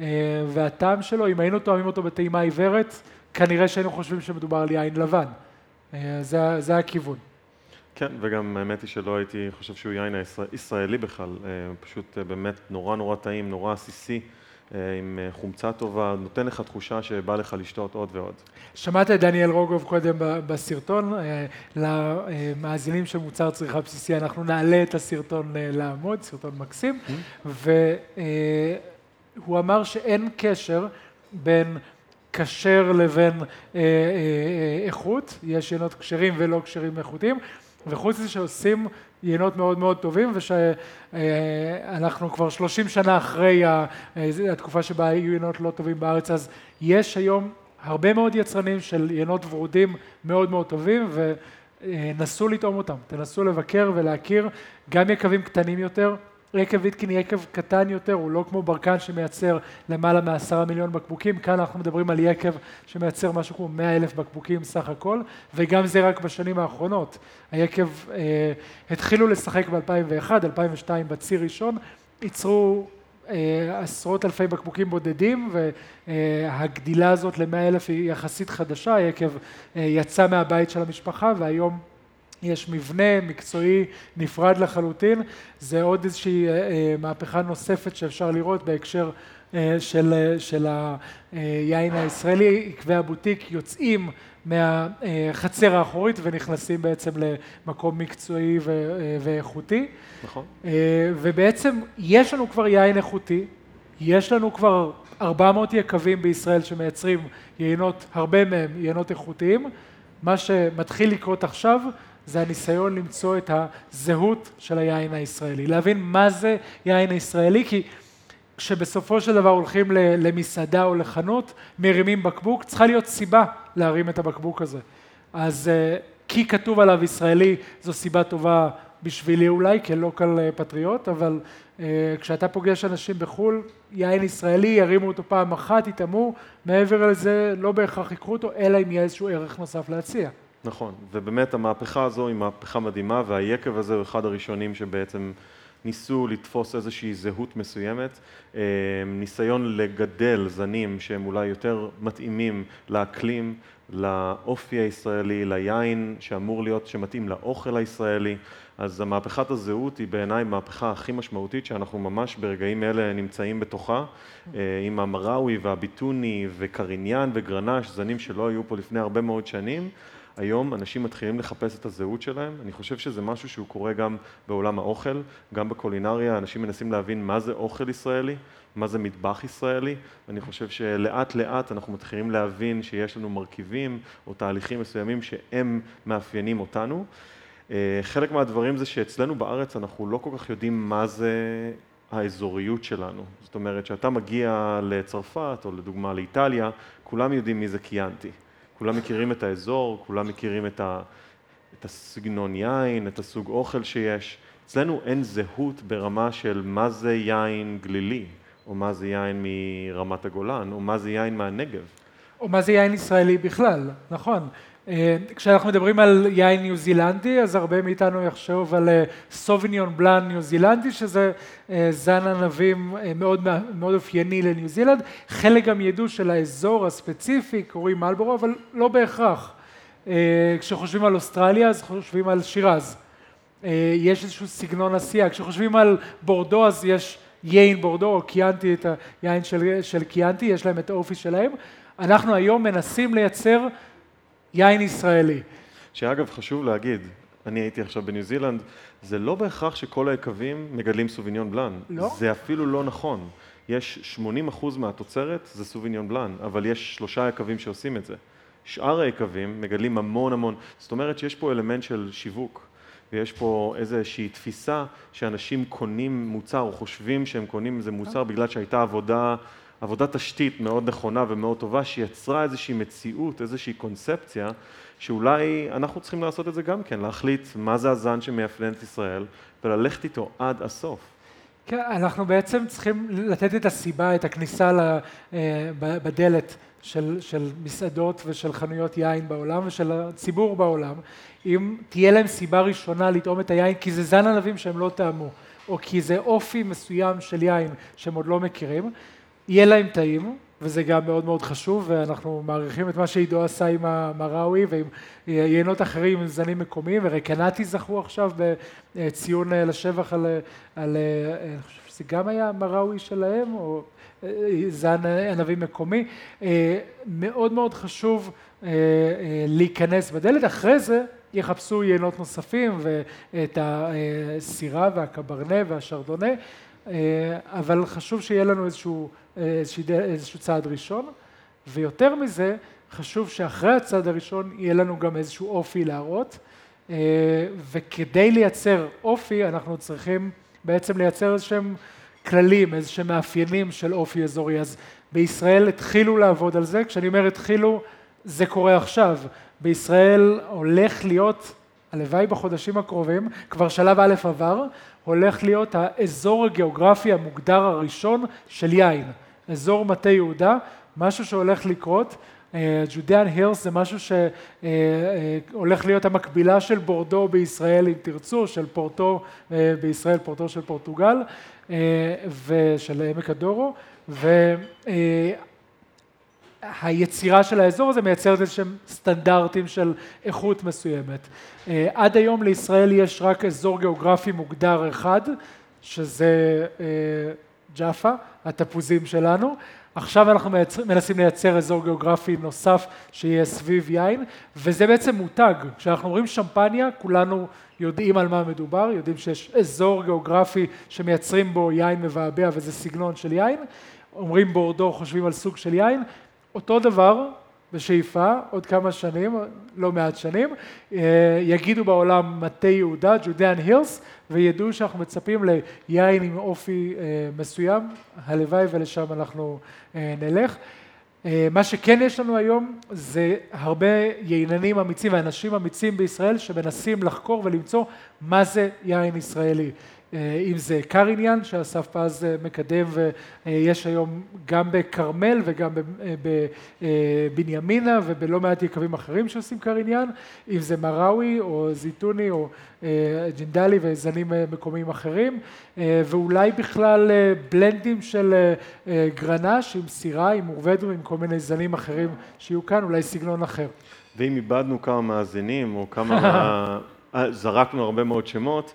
אה, והטעם שלו, אם היינו תואמים אותו בטעימה עיוורת, כנראה שהיינו חושבים שמדובר על יין לבן. אה, זה, זה הכיוון. כן, וגם האמת היא שלא הייתי חושב שהוא יין הישראל- ישראלי בכלל, אה, פשוט אה, באמת נורא נורא טעים, נורא עסיסי, אה, עם חומצה טובה, נותן לך תחושה שבא לך לשתות עוד ועוד. שמעת את דניאל רוגוב קודם בסרטון, למאזינים של מוצר צריכה בסיסי, אנחנו נעלה את הסרטון לעמוד, סרטון מקסים, והוא אמר שאין קשר בין כשר לבין אה, אה, איכות, יש יינות כשרים ולא כשרים איכותיים, וחוץ מזה שעושים יינות מאוד מאוד טובים ושאנחנו כבר 30 שנה אחרי התקופה שבה היו יינות לא טובים בארץ, אז יש היום הרבה מאוד יצרנים של יינות ורודים מאוד מאוד טובים ונסו לטעום אותם, תנסו לבקר ולהכיר גם יקבים קטנים יותר יקב ויטקין היא יקב קטן יותר, הוא לא כמו ברקן שמייצר למעלה מעשרה מיליון בקבוקים, כאן אנחנו מדברים על יקב שמייצר משהו כמו מאה אלף בקבוקים סך הכל, וגם זה רק בשנים האחרונות. היקב אה, התחילו לשחק ב-2001, 2002 בציר ראשון, ייצרו אה, עשרות אלפי בקבוקים בודדים והגדילה הזאת למאה אלף היא יחסית חדשה, היקב אה, יצא מהבית של המשפחה והיום יש מבנה מקצועי נפרד לחלוטין, זה עוד איזושהי אה, אה, מהפכה נוספת שאפשר לראות בהקשר אה, של, של היין הישראלי, עקבי הבוטיק יוצאים מהחצר האחורית ונכנסים בעצם למקום מקצועי ואיכותי. נכון. ובעצם יש לנו כבר יין איכותי, יש לנו כבר 400 יקבים בישראל שמייצרים יינות, הרבה מהם יינות איכותיים, מה שמתחיל לקרות עכשיו זה הניסיון למצוא את הזהות של היין הישראלי, להבין מה זה יין הישראלי, כי כשבסופו של דבר הולכים למסעדה או לחנות, מרימים בקבוק, צריכה להיות סיבה להרים את הבקבוק הזה. אז אה, כי כתוב עליו ישראלי, זו סיבה טובה בשבילי אולי, כלוקל אה, פטריוט, אבל אה, כשאתה פוגש אנשים בחו"ל, יין ישראלי, ירימו אותו פעם אחת, יטעמו, מעבר לזה לא בהכרח ייקחו אותו, אלא אם יהיה איזשהו ערך נוסף להציע. נכון, ובאמת המהפכה הזו היא מהפכה מדהימה והיקב הזה הוא אחד הראשונים שבעצם ניסו לתפוס איזושהי זהות מסוימת, אה, ניסיון לגדל זנים שהם אולי יותר מתאימים לאקלים, לאופי הישראלי, ליין שאמור להיות, שמתאים לאוכל הישראלי, אז המהפכת הזהות היא בעיניי מהפכה הכי משמעותית שאנחנו ממש ברגעים אלה נמצאים בתוכה, אה, עם המראוי והביטוני וקריניאן וגרנש, זנים שלא היו פה לפני הרבה מאוד שנים. היום אנשים מתחילים לחפש את הזהות שלהם, אני חושב שזה משהו שהוא קורה גם בעולם האוכל, גם בקולינריה, אנשים מנסים להבין מה זה אוכל ישראלי, מה זה מטבח ישראלי, אני חושב שלאט לאט אנחנו מתחילים להבין שיש לנו מרכיבים או תהליכים מסוימים שהם מאפיינים אותנו. אה, חלק מהדברים זה שאצלנו בארץ אנחנו לא כל כך יודעים מה זה האזוריות שלנו. זאת אומרת, כשאתה מגיע לצרפת או לדוגמה לאיטליה, כולם יודעים מי זה קיאנטי. כולם מכירים את האזור, כולם מכירים את, ה, את הסגנון יין, את הסוג אוכל שיש. אצלנו אין זהות ברמה של מה זה יין גלילי, או מה זה יין מרמת הגולן, או מה זה יין מהנגב. או מה זה יין ישראלי בכלל, נכון. אה, כשאנחנו מדברים על יין ניו זילנדי, אז הרבה מאיתנו יחשוב על סוביניון בלאן ניו זילנדי, שזה אה, זן ענבים אה, מאוד, מאוד אופייני לניו זילנד. חלק גם ידעו של האזור הספציפי, קוראים מלבורו, אבל לא בהכרח. כשחושבים על אוסטרליה, אז חושבים על שירז. יש איזשהו סגנון עשייה. כשחושבים על בורדו, אז יש יין בורדו, או קיאנטי, את היין של, של קיאנטי, יש להם את האופי שלהם. אנחנו היום מנסים לייצר יין ישראלי. שאגב, חשוב להגיד, אני הייתי עכשיו בניו זילנד, זה לא בהכרח שכל היקבים מגדלים סוביניון בלאן. לא? זה אפילו לא נכון. יש 80 אחוז מהתוצרת זה סוביניון בלאן, אבל יש שלושה יקבים שעושים את זה. שאר היקבים מגדלים המון המון, זאת אומרת שיש פה אלמנט של שיווק. ויש פה איזושהי תפיסה שאנשים קונים מוצר או חושבים שהם קונים איזה מוצר בגלל שהייתה עבודה עבודת תשתית מאוד נכונה ומאוד טובה, שיצרה איזושהי מציאות, איזושהי קונספציה, שאולי אנחנו צריכים לעשות את זה גם כן, להחליט מה זה הזן שמאפיין את ישראל, וללכת איתו עד הסוף. כן, אנחנו בעצם צריכים לתת את הסיבה, את הכניסה אה, בדלת של, של מסעדות ושל חנויות יין בעולם ושל הציבור בעולם, אם תהיה להם סיבה ראשונה לטעום את היין, כי זה זן ענבים שהם לא טעמו, או כי זה אופי מסוים של יין שהם עוד לא מכירים, יהיה להם טעים, וזה גם מאוד מאוד חשוב, ואנחנו מעריכים את מה שעידו עשה עם המראוי ועם יינות אחרים עם זנים מקומיים, ורקנטי זכו עכשיו בציון לשבח על, על, אני חושב שזה גם היה מראוי שלהם, או זן ענבים מקומי. מאוד מאוד חשוב להיכנס בדלת, אחרי זה יחפשו יינות נוספים ואת הסירה והקברנה והשרדונה, אבל חשוב שיהיה לנו איזשהו איזשהו צעד ראשון, ויותר מזה, חשוב שאחרי הצעד הראשון יהיה לנו גם איזשהו אופי להראות, אה, וכדי לייצר אופי אנחנו צריכים בעצם לייצר איזה שהם כללים, איזה שהם מאפיינים של אופי אזורי. אז בישראל התחילו לעבוד על זה, כשאני אומר התחילו, זה קורה עכשיו. בישראל הולך להיות, הלוואי בחודשים הקרובים, כבר שלב א' עבר, הולך להיות האזור הגיאוגרפי המוגדר הראשון של יין. אזור מטה יהודה, משהו שהולך לקרות. ג'ודיאן uh, הירס זה משהו שהולך uh, uh, להיות המקבילה של בורדו בישראל, אם תרצו, של פורטו uh, בישראל, פורטו של פורטוגל uh, ושל עמק הדורו, והיצירה של האזור הזה מייצרת איזשהם סטנדרטים של איכות מסוימת. Uh, עד היום לישראל יש רק אזור גיאוגרפי מוגדר אחד, שזה uh, ג'אפה, התפוזים שלנו. עכשיו אנחנו מייצר, מנסים לייצר אזור גיאוגרפי נוסף שיהיה סביב יין, וזה בעצם מותג. כשאנחנו אומרים שמפניה, כולנו יודעים על מה מדובר, יודעים שיש אזור גיאוגרפי שמייצרים בו יין מבעבע וזה סגנון של יין. אומרים בורדו, חושבים על סוג של יין. אותו דבר, בשאיפה, עוד כמה שנים, לא מעט שנים, אה, יגידו בעולם מטה יהודה, ג'ודיאן הילס, וידעו שאנחנו מצפים ליין עם אופי אה, מסוים, הלוואי ולשם אנחנו אה, נלך. מה שכן יש לנו היום זה הרבה ייננים אמיצים ואנשים אמיצים בישראל שמנסים לחקור ולמצוא מה זה יין ישראלי. אה, אם זה עיקר עניין שאסף פז אה, מקדם ויש היום גם בכרמל וגם בבנימינה ובלא מעט יקבים אחרים שעושים עיקר עניין, אם זה מראוי או זיתוני או אה, ג'ינדלי וזנים מקומיים אחרים ואולי בכלל בלנדים של גרנש עם סירה, עם עורבדו, עם כל מיני זנים אחרים שיהיו כאן, אולי סגנון אחר. ואם איבדנו כמה מאזינים או כמה, זרקנו הרבה מאוד שמות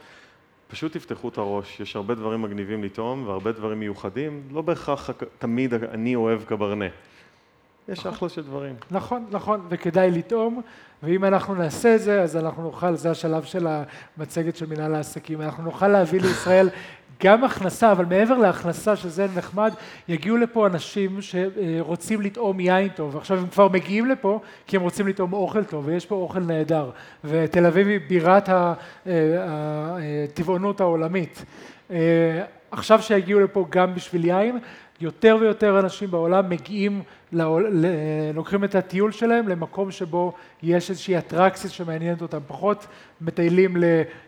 פשוט תפתחו את הראש, יש הרבה דברים מגניבים לטעום והרבה דברים מיוחדים, לא בהכרח תמיד אני אוהב קברנה. יש נכון. אחלה של דברים. נכון, נכון, וכדאי לטעום, ואם אנחנו נעשה את זה, אז אנחנו נוכל, זה השלב של המצגת של מנהל העסקים, אנחנו נוכל להביא לישראל גם הכנסה, אבל מעבר להכנסה, שזה נחמד, יגיעו לפה אנשים שרוצים לטעום יין טוב. עכשיו הם כבר מגיעים לפה כי הם רוצים לטעום אוכל טוב, ויש פה אוכל נהדר. ותל אביב היא בירת הטבעונות העולמית. עכשיו שיגיעו לפה גם בשביל יין, יותר ויותר אנשים בעולם מגיעים, לוקחים את הטיול שלהם למקום שבו יש איזושהי אטרקציה שמעניינת אותם, פחות מטיילים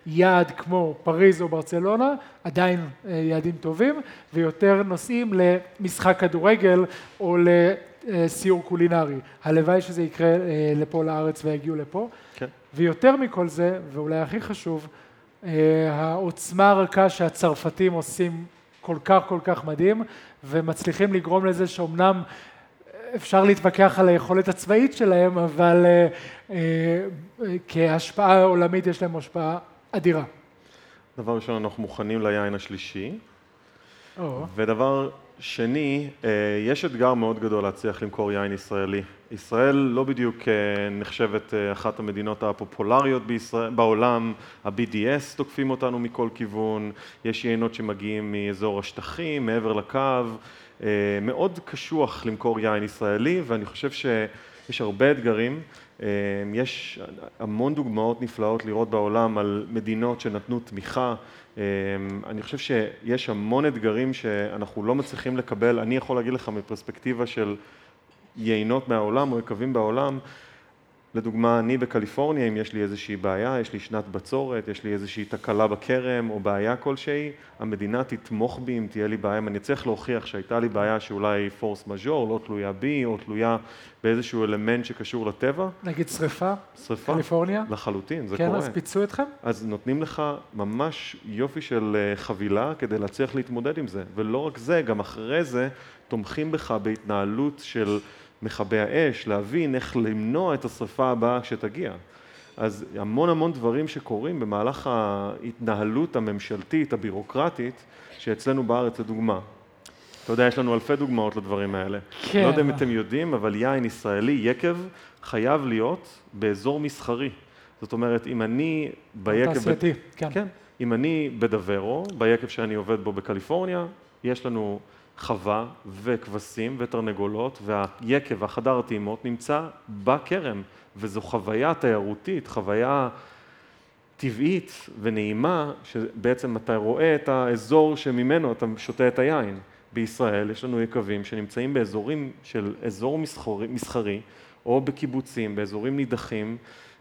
ליעד כמו פריז או ברצלונה, עדיין אה, יעדים טובים, ויותר נוסעים למשחק כדורגל או לסיור קולינרי. הלוואי שזה יקרה אה, לפה לארץ ויגיעו לפה. כן. ויותר מכל זה, ואולי הכי חשוב, אה, העוצמה הרכה שהצרפתים עושים כל כך כל כך מדהים, ומצליחים לגרום לזה שאומנם אפשר להתווכח על היכולת הצבאית שלהם, אבל אה, אה, כהשפעה עולמית יש להם השפעה אדירה. דבר ראשון, אנחנו מוכנים ליין השלישי. או. ודבר שני, אה, יש אתגר מאוד גדול להצליח למכור יין ישראלי. ישראל לא בדיוק נחשבת אחת המדינות הפופולריות בישראל, בעולם, ה-BDS תוקפים אותנו מכל כיוון, יש יינות שמגיעים מאזור השטחים, מעבר לקו, מאוד קשוח למכור יין ישראלי ואני חושב שיש הרבה אתגרים, יש המון דוגמאות נפלאות לראות בעולם על מדינות שנתנו תמיכה, אני חושב שיש המון אתגרים שאנחנו לא מצליחים לקבל, אני יכול להגיד לך מפרספקטיבה של יינות מהעולם או יקבים בעולם, לדוגמה, אני בקליפורניה, אם יש לי איזושהי בעיה, יש לי שנת בצורת, יש לי איזושהי תקלה בכרם או בעיה כלשהי, המדינה תתמוך בי אם תהיה לי בעיה, אם אני צריך להוכיח שהייתה לי בעיה שאולי פורס מז'ור, לא תלויה בי, או תלויה באיזשהו אלמנט שקשור לטבע. נגיד שריפה? שריפה. קליפורניה? לחלוטין, זה כן, קורה. כן, אז פיצו אתכם? אז נותנים לך ממש יופי של אה, חבילה כדי להצליח להתמודד עם זה, ולא רק זה, גם אחרי זה תומכים בך בהתנהלות של... מכבי האש, להבין איך למנוע את השרפה הבאה כשתגיע. אז המון המון דברים שקורים במהלך ההתנהלות הממשלתית, הבירוקרטית, שאצלנו בארץ לדוגמה. אתה יודע, יש לנו אלפי דוגמאות לדברים האלה. כן. לא יודע אם אתם יודעים, אבל יין ישראלי, יקב, חייב להיות באזור מסחרי. זאת אומרת, אם אני ביקב... תעשייתי, כן. כן. אם אני בדוורו, ביקב שאני עובד בו בקליפורניה, יש לנו חווה וכבשים ותרנגולות והיקב, החדר הטעימות, נמצא בכרם, וזו חוויה תיירותית, חוויה טבעית ונעימה, שבעצם אתה רואה את האזור שממנו אתה שותה את היין. בישראל יש לנו יקבים שנמצאים באזורים של אזור מסחרי, מסחרי או בקיבוצים, באזורים נידחים,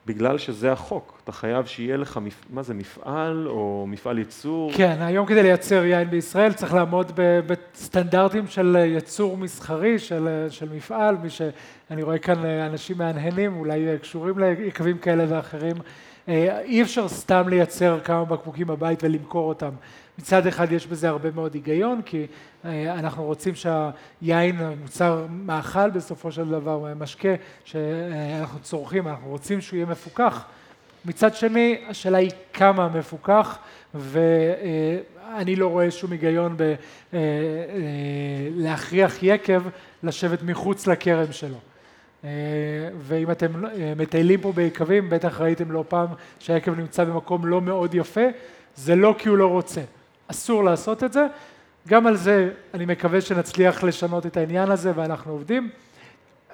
בגלל שזה החוק. אתה חייב שיהיה לך, מה זה, מפעל או מפעל ייצור? כן, היום כדי לייצר יין בישראל צריך לעמוד בסטנדרטים של ייצור מסחרי, של, של מפעל, מי שאני רואה כאן אנשים מהנהנים, אולי קשורים ליקבים כאלה ואחרים. אי אפשר סתם לייצר כמה בקבוקים בבית ולמכור אותם. מצד אחד יש בזה הרבה מאוד היגיון, כי אנחנו רוצים שהיין, מוצר מאכל בסופו של דבר, משקה שאנחנו צורכים, אנחנו רוצים שהוא יהיה מפוקח. מצד שני, השאלה היא כמה מפוקח, ואני לא רואה שום היגיון בלהכריח יקב לשבת מחוץ לכרם שלו. ואם אתם מטיילים פה ביקבים, בטח ראיתם לא פעם שהיקב נמצא במקום לא מאוד יפה, זה לא כי הוא לא רוצה, אסור לעשות את זה. גם על זה אני מקווה שנצליח לשנות את העניין הזה ואנחנו עובדים.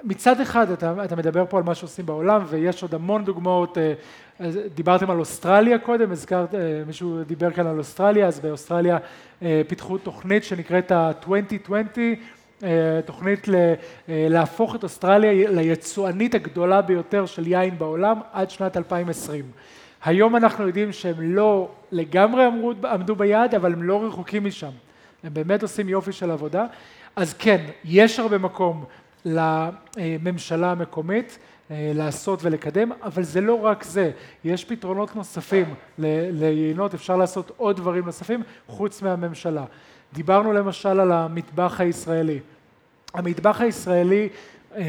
מצד אחד אתה, אתה מדבר פה על מה שעושים בעולם ויש עוד המון דוגמאות, דיברתם על אוסטרליה קודם, הזכרת, מישהו דיבר כאן על אוסטרליה, אז באוסטרליה פיתחו תוכנית שנקראת ה-2020, תוכנית להפוך את אוסטרליה ליצואנית הגדולה ביותר של יין בעולם עד שנת 2020. היום אנחנו יודעים שהם לא לגמרי עמדו ביעד, אבל הם לא רחוקים משם. הם באמת עושים יופי של עבודה. אז כן, יש הרבה מקום לממשלה המקומית לעשות ולקדם, אבל זה לא רק זה, יש פתרונות נוספים ליינות, אפשר לעשות עוד דברים נוספים חוץ מהממשלה. דיברנו למשל על המטבח הישראלי. המטבח הישראלי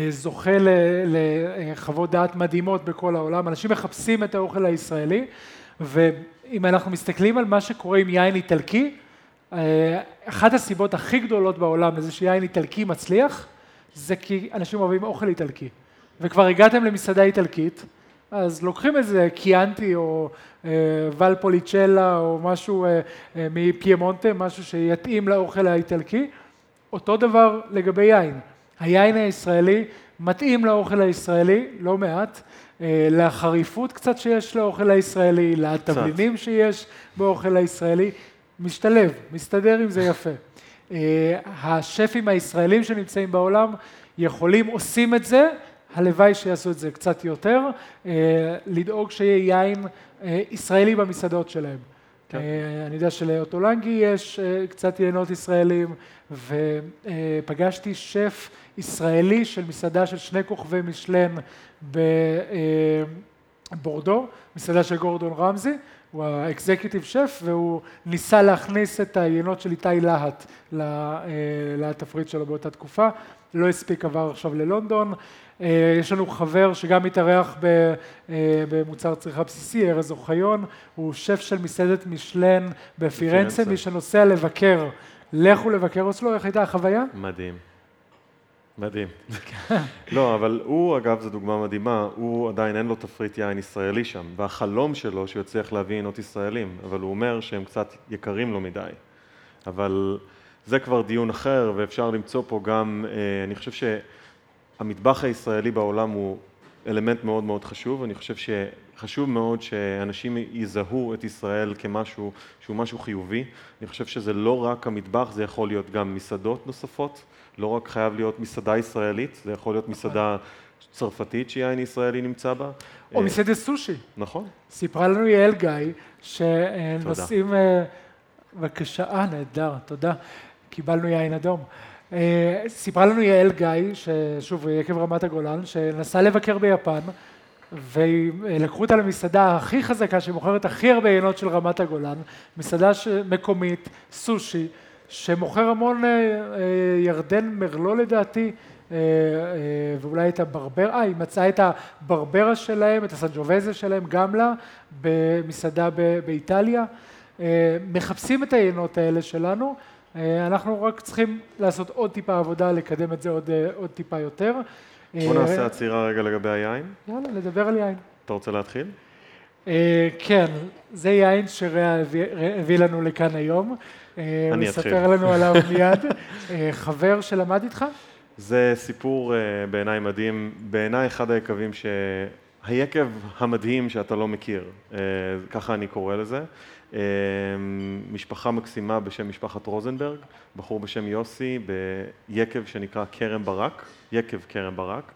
זוכה לחוות דעת מדהימות בכל העולם, אנשים מחפשים את האוכל הישראלי, ואם אנחנו מסתכלים על מה שקורה עם יין איטלקי, אחת הסיבות הכי גדולות בעולם לזה שיין איטלקי מצליח, זה כי אנשים אוהבים אוכל איטלקי. וכבר הגעתם למסעדה איטלקית, אז לוקחים איזה קיאנטי או ולפוליצ'לה או משהו מפיימונטה, משהו שיתאים לאוכל האיטלקי, אותו דבר לגבי יין. היין הישראלי מתאים לאוכל הישראלי, לא מעט, לחריפות קצת שיש לאוכל הישראלי, לתבלינים שיש באוכל הישראלי, משתלב, מסתדר עם זה יפה. השפים הישראלים שנמצאים בעולם יכולים, עושים את זה, הלוואי שיעשו את זה קצת יותר, לדאוג שיהיה יין ישראלי במסעדות שלהם. כן. אני יודע שלאוטולנגי יש קצת יינות ישראלים, ופגשתי שף ישראלי של מסעדה של שני כוכבי משלן בבורדו, מסעדה של גורדון רמזי, הוא האקזקיוטיב שף והוא ניסה להכניס את היינות של איתי להט לתפריט שלו באותה תקופה, לא הספיק עבר עכשיו ללונדון, יש לנו חבר שגם מתארח במוצר צריכה בסיסי, ארז אוחיון, הוא שף של מסעדת משלן בפירנצה, מי שנוסע לבקר, לכו לבקר אצלו, איך הייתה החוויה? מדהים. מדהים. לא, אבל הוא, אגב, זו דוגמה מדהימה, הוא עדיין אין לו תפריט יין ישראלי שם, והחלום שלו שהוא יצליח להביא עינות ישראלים, אבל הוא אומר שהם קצת יקרים לו מדי. אבל זה כבר דיון אחר, ואפשר למצוא פה גם, אני חושב שהמטבח הישראלי בעולם הוא אלמנט מאוד מאוד חשוב, אני חושב שחשוב מאוד שאנשים יזהו את ישראל כמשהו שהוא משהו חיובי, אני חושב שזה לא רק המטבח, זה יכול להיות גם מסעדות נוספות. לא רק חייב להיות מסעדה ישראלית, זה יכול להיות מסעדה צרפתית שיין ישראלי נמצא בה. או מסעדת סושי. נכון. סיפרה לנו יעל גיא, שנוסעים... בבקשה, אה, נהדר, תודה. קיבלנו יין אדום. סיפרה לנו יעל גיא, ששוב, יקב רמת הגולן, שנסעה לבקר ביפן, ולקחו אותה למסעדה הכי חזקה, שמוכרת הכי הרבה יינות של רמת הגולן, מסעדה מקומית, סושי. שמוכר המון ירדן מרלו לדעתי, ואולי את הברבר, אה, היא מצאה את הברברה שלהם, את הסנג'ובזה שלהם גם לה, במסעדה באיטליה. מחפשים את היינות האלה שלנו, אנחנו רק צריכים לעשות עוד טיפה עבודה, לקדם את זה עוד, עוד טיפה יותר. בוא נעשה עצירה רגע לגבי היין. יאללה, נדבר על יין. אתה רוצה להתחיל? כן, זה יין שרע הביא לנו לכאן היום. אני אתחיל. הוא יספר לנו עליו מיד. חבר שלמד איתך? זה סיפור בעיניי מדהים, בעיניי אחד היקבים היקב המדהים שאתה לא מכיר, אה, ככה אני קורא לזה. אה, משפחה מקסימה בשם משפחת רוזנברג, בחור בשם יוסי, ביקב שנקרא כרם ברק, יקב כרם ברק.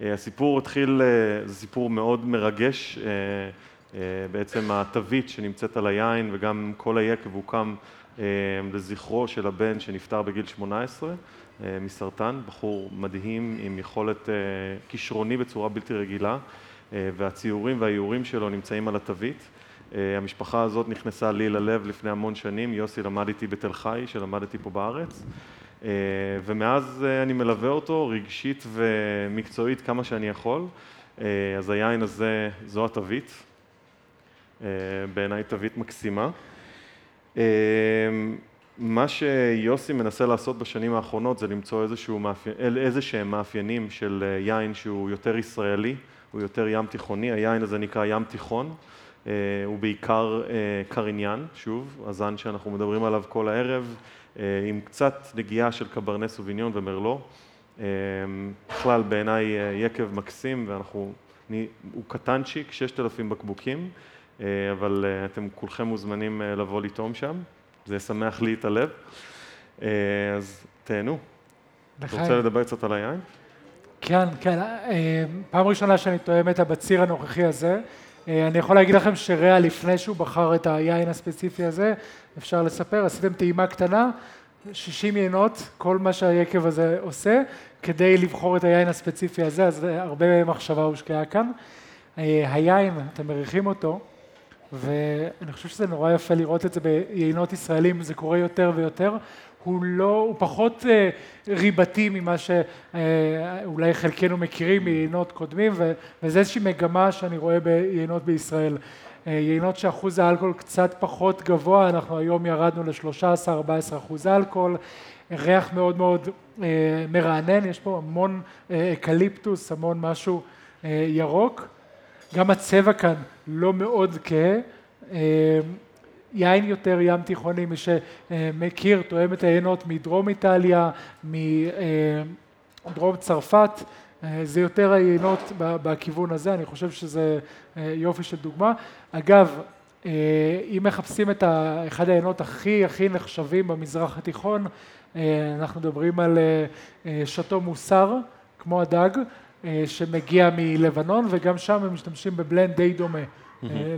הסיפור התחיל, זה סיפור מאוד מרגש, בעצם התווית שנמצאת על היין וגם כל היקב הוקם לזכרו של הבן שנפטר בגיל 18 מסרטן, בחור מדהים עם יכולת כישרוני בצורה בלתי רגילה. אה, והציורים והאיורים שלו נמצאים על התווית. אה, המשפחה הזאת נכנסה לי ללב לפני המון שנים, יוסי למד איתי בתל חי, שלמדתי פה בארץ, אה, ומאז אני מלווה אותו רגשית ומקצועית כמה שאני יכול. אז היין הזה, זו התווית, בעיניי תווית מקסימה. מה שיוסי מנסה לעשות בשנים האחרונות זה למצוא איזה שהם מאפיינים של יין שהוא יותר ישראלי, הוא יותר ים תיכוני, היין הזה נקרא ים תיכון, אה, הוא בעיקר אה, קריניאן, שוב, הזן שאנחנו מדברים עליו כל הערב, אה, עם קצת נגיעה של קברנס סוביניון ומרלו. בכלל בעיניי יקב מקסים ואנחנו, אני, הוא קטנצ'יק, 6,000 בקבוקים, אבל אתם כולכם מוזמנים לבוא לטעום שם, זה ישמח לי את הלב. אז תהנו. אתה רוצה לדבר קצת על היין? כן, כן, אה, פעם ראשונה שאני תואם את הבציר הנוכחי הזה. אה, אני יכול להגיד לכם שריאה לפני שהוא בחר את היין הספציפי הזה, אפשר לספר, עשיתם טעימה קטנה, 60 יינות, כל מה שהיקב הזה עושה, כדי לבחור את היין הספציפי הזה, אז הרבה מחשבה הושקעה כאן. אה, היין, אתם מריחים אותו, ואני חושב שזה נורא יפה לראות את זה ביינות ישראלים, זה קורה יותר ויותר. הוא לא, הוא פחות אה, ריבתי ממה שאולי אה, חלקנו מכירים מיינות קודמים וזו איזושהי מגמה שאני רואה ביינות בישראל. אה, יינות שאחוז האלכוהול קצת פחות גבוה, אנחנו היום ירדנו ל-13-14 אחוז אלכוהול, ריח מאוד מאוד מרענן, יש פה המון אקליפטוס, המון משהו ירוק, גם הצבע כאן לא מאוד כהה יין יותר ים תיכוני, מי שמכיר, תואם את היינות מדרום איטליה, מדרום צרפת, זה יותר היינות בכיוון הזה, אני חושב שזה יופי של דוגמה. אגב, אם מחפשים את אחד היינות הכי הכי נחשבים במזרח התיכון, אנחנו מדברים על שאטו מוסר, כמו הדג, שמגיע מלבנון, וגם שם הם משתמשים בבלנד די דומה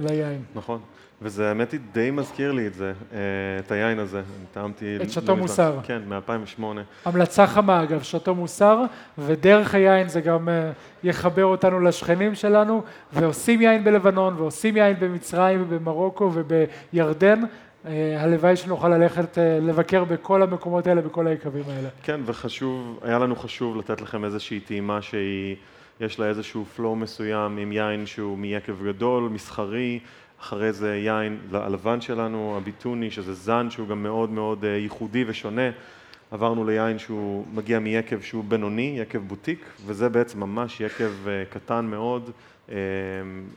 ליין. נכון. וזה האמת היא די מזכיר לי את זה, אה, את היין הזה, אני טעמתי... את שאטו מוסר. כן, מ-2008. המלצה חמה אגב, שאטו מוסר, ודרך היין זה גם אה, יחבר אותנו לשכנים שלנו, ועושים יין בלבנון, ועושים יין במצרים ובמרוקו ובירדן. אה, הלוואי שנוכל ללכת לבקר בכל המקומות האלה, בכל היקבים האלה. כן, וחשוב, היה לנו חשוב לתת לכם איזושהי טעימה שהיא, יש לה איזשהו פלואו מסוים עם יין שהוא מיקב גדול, מסחרי. אחרי זה יין הלבן שלנו, הביטוני, שזה זן שהוא גם מאוד מאוד אה, ייחודי ושונה. עברנו ליין שהוא מגיע מיקב שהוא בינוני, יקב בוטיק, וזה בעצם ממש יקב אה, קטן מאוד, אה,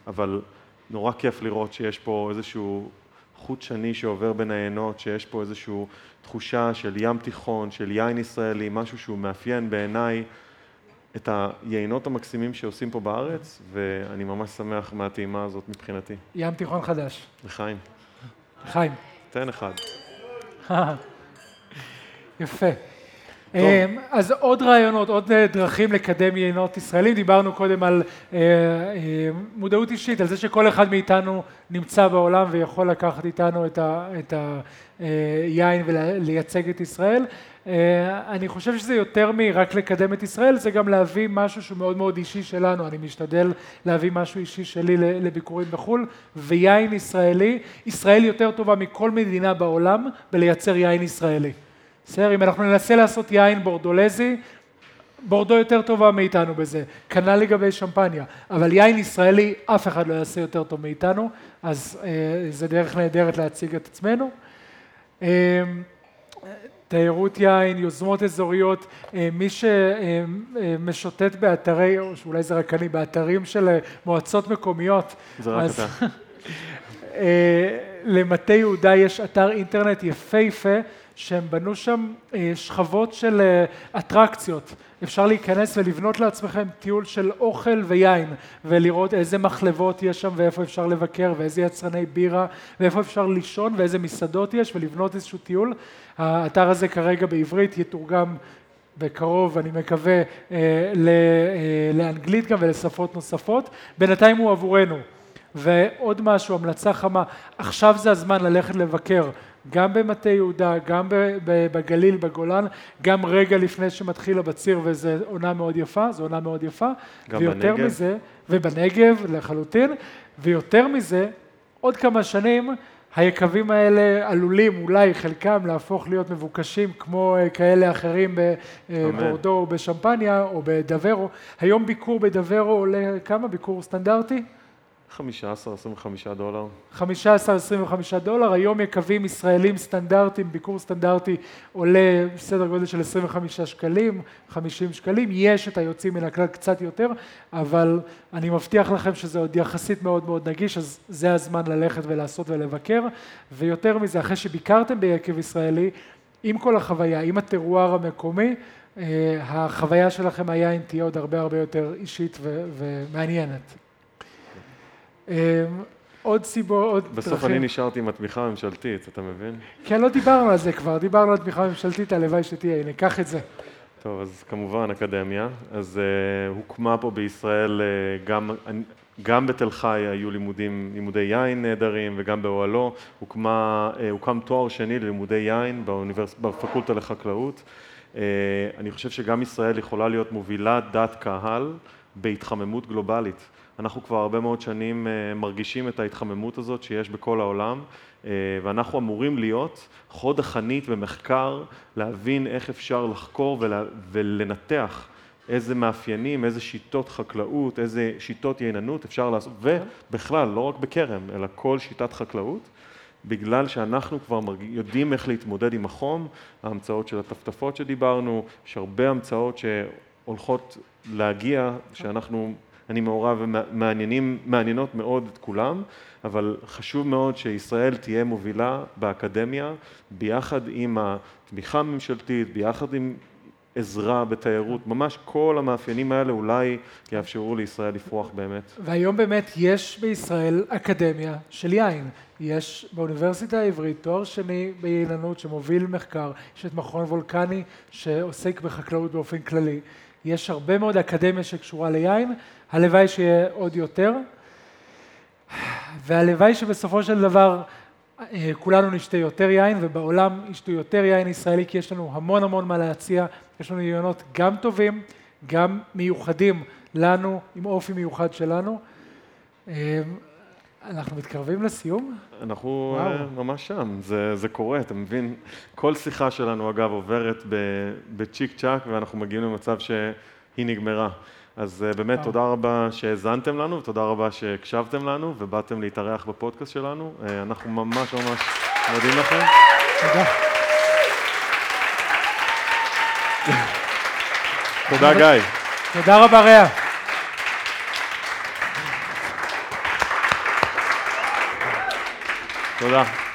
אבל נורא כיף לראות שיש פה איזשהו חוט שני שעובר בין העיינות, שיש פה איזושהי תחושה של ים תיכון, של יין ישראלי, משהו שהוא מאפיין בעיניי את היינות המקסימים שעושים פה בארץ, ואני ממש שמח מהטעימה הזאת מבחינתי. ים תיכון חדש. לחיים. לחיים. תן אחד. יפה. טוב. אמ, אז עוד רעיונות, עוד אה, דרכים לקדם יינות ישראלים, דיברנו קודם על אה, אה, מודעות אישית, על זה שכל אחד מאיתנו נמצא בעולם ויכול לקחת איתנו את היין ולייצג את ישראל. אני חושב שזה יותר מרק לקדם את ישראל, זה גם להביא משהו שהוא מאוד מאוד אישי שלנו, אני משתדל להביא משהו אישי שלי לביקורים בחו"ל, ויין ישראלי, ישראל יותר טובה מכל מדינה בעולם בלייצר יין ישראלי. בסדר? אם אנחנו ננסה לעשות יין בורדולזי, בורדו יותר טובה מאיתנו בזה, כנ"ל לגבי שמפניה, אבל יין ישראלי אף אחד לא יעשה יותר טוב מאיתנו, אז אה, זה דרך נהדרת להציג את עצמנו. אה, תיירות יין, יוזמות אזוריות, אה, מי שמשוטט באתרי, או שאולי זה רק אני, באתרים של אה, מועצות מקומיות. זה רק אז, אתה. אה, למטה יהודה יש אתר אינטרנט יפהפה שהם בנו שם אה, שכבות של אה, אטרקציות. אפשר להיכנס ולבנות לעצמכם טיול של אוכל ויין, ולראות איזה מחלבות יש שם ואיפה אפשר לבקר, ואיזה יצרני בירה, ואיפה אפשר לישון, ואיזה מסעדות יש, ולבנות איזשהו טיול. האתר הזה כרגע בעברית יתורגם בקרוב, אני מקווה, אה, אה, לאנגלית גם ולשפות נוספות. בינתיים הוא עבורנו. ועוד משהו, המלצה חמה, עכשיו זה הזמן ללכת לבקר, גם במטה יהודה, גם בגליל, בגולן, גם רגע לפני שמתחיל הבציר, וזו עונה מאוד יפה, זו עונה מאוד יפה. גם ויותר בנגב. מזה, ובנגב לחלוטין, ויותר מזה, עוד כמה שנים היקבים האלה עלולים אולי חלקם להפוך להיות מבוקשים כמו אה, כאלה אחרים בבורדו או בשמפניה או בדוורו. היום ביקור בדוורו עולה כמה? ביקור סטנדרטי? 15-25 דולר. 15-25 דולר, היום יקבים ישראלים סטנדרטיים, ביקור סטנדרטי עולה סדר גודל של 25 שקלים, 50 שקלים, יש את היוצאים מן הכלל קצת יותר, אבל אני מבטיח לכם שזה עוד יחסית מאוד מאוד נגיש, אז זה הזמן ללכת ולעשות ולבקר, ויותר מזה, אחרי שביקרתם ביקב ישראלי, עם כל החוויה, עם הטרואר המקומי, אה, החוויה שלכם היין תהיה עוד הרבה הרבה יותר אישית ומעניינת. אמ, עוד סיבות, עוד דרכים. בסוף אני נשארתי עם התמיכה הממשלתית, אתה מבין? כן, לא דיברנו על זה כבר, דיברנו על תמיכה ממשלתית, הלוואי שתהיה, הנה, קח את זה. טוב, אז כמובן אקדמיה. אז uh, הוקמה פה בישראל uh, גם, גם בתל חי היו לימודים, לימודי יין נהדרים, וגם באוהלו הוקמה, uh, הוקם תואר שני ללימודי יין באוניברס... בפקולטה לחקלאות. Uh, אני חושב שגם ישראל יכולה להיות מובילת דעת קהל בהתחממות גלובלית. אנחנו כבר הרבה מאוד שנים uh, מרגישים את ההתחממות הזאת שיש בכל העולם, uh, ואנחנו אמורים להיות חוד החנית במחקר, להבין איך אפשר לחקור ולנתח איזה מאפיינים, איזה שיטות חקלאות, איזה שיטות יעננות אפשר לעשות, ובכלל, לא רק בכרם, אלא כל שיטת חקלאות, בגלל שאנחנו כבר. יודעים איך להתמודד עם החום, ההמצאות של הטפטפות שדיברנו, יש הרבה המצאות שהולכות להגיע, שאנחנו אני מעורב ומעניינות מאוד את כולם, אבל חשוב מאוד שישראל תהיה מובילה באקדמיה ביחד עם התמיכה הממשלתית, ביחד עם עזרה בתיירות, ממש כל המאפיינים האלה אולי יאפשרו לישראל לפרוח באמת. והיום באמת יש בישראל אקדמיה של יין. יש באוניברסיטה העברית תואר שני ביעילנות שמוביל מחקר, יש את מכון וולקני שעוסק בחקלאות באופן כללי. יש הרבה מאוד אקדמיה שקשורה ליין, הלוואי שיהיה עוד יותר, והלוואי שבסופו של דבר אה, כולנו נשתה יותר יין, ובעולם ישתו יותר יין ישראלי, כי יש לנו המון המון מה להציע, יש לנו יונות גם טובים, גם מיוחדים לנו, עם אופי מיוחד שלנו. אנחנו מתקרבים לסיום? אנחנו וואו. אה, ממש שם, זה, זה קורה, אתה מבין? כל שיחה שלנו אגב עוברת בצ'יק צ'אק ואנחנו מגיעים למצב שהיא נגמרה. אז אה, באמת תודה רבה שהאזנתם לנו ותודה רבה שהקשבתם לנו ובאתם להתארח בפודקאסט שלנו. אה, אנחנו ממש ממש מודים לכם. תודה. תודה גיא. תודה רבה רע. תודה. חיים.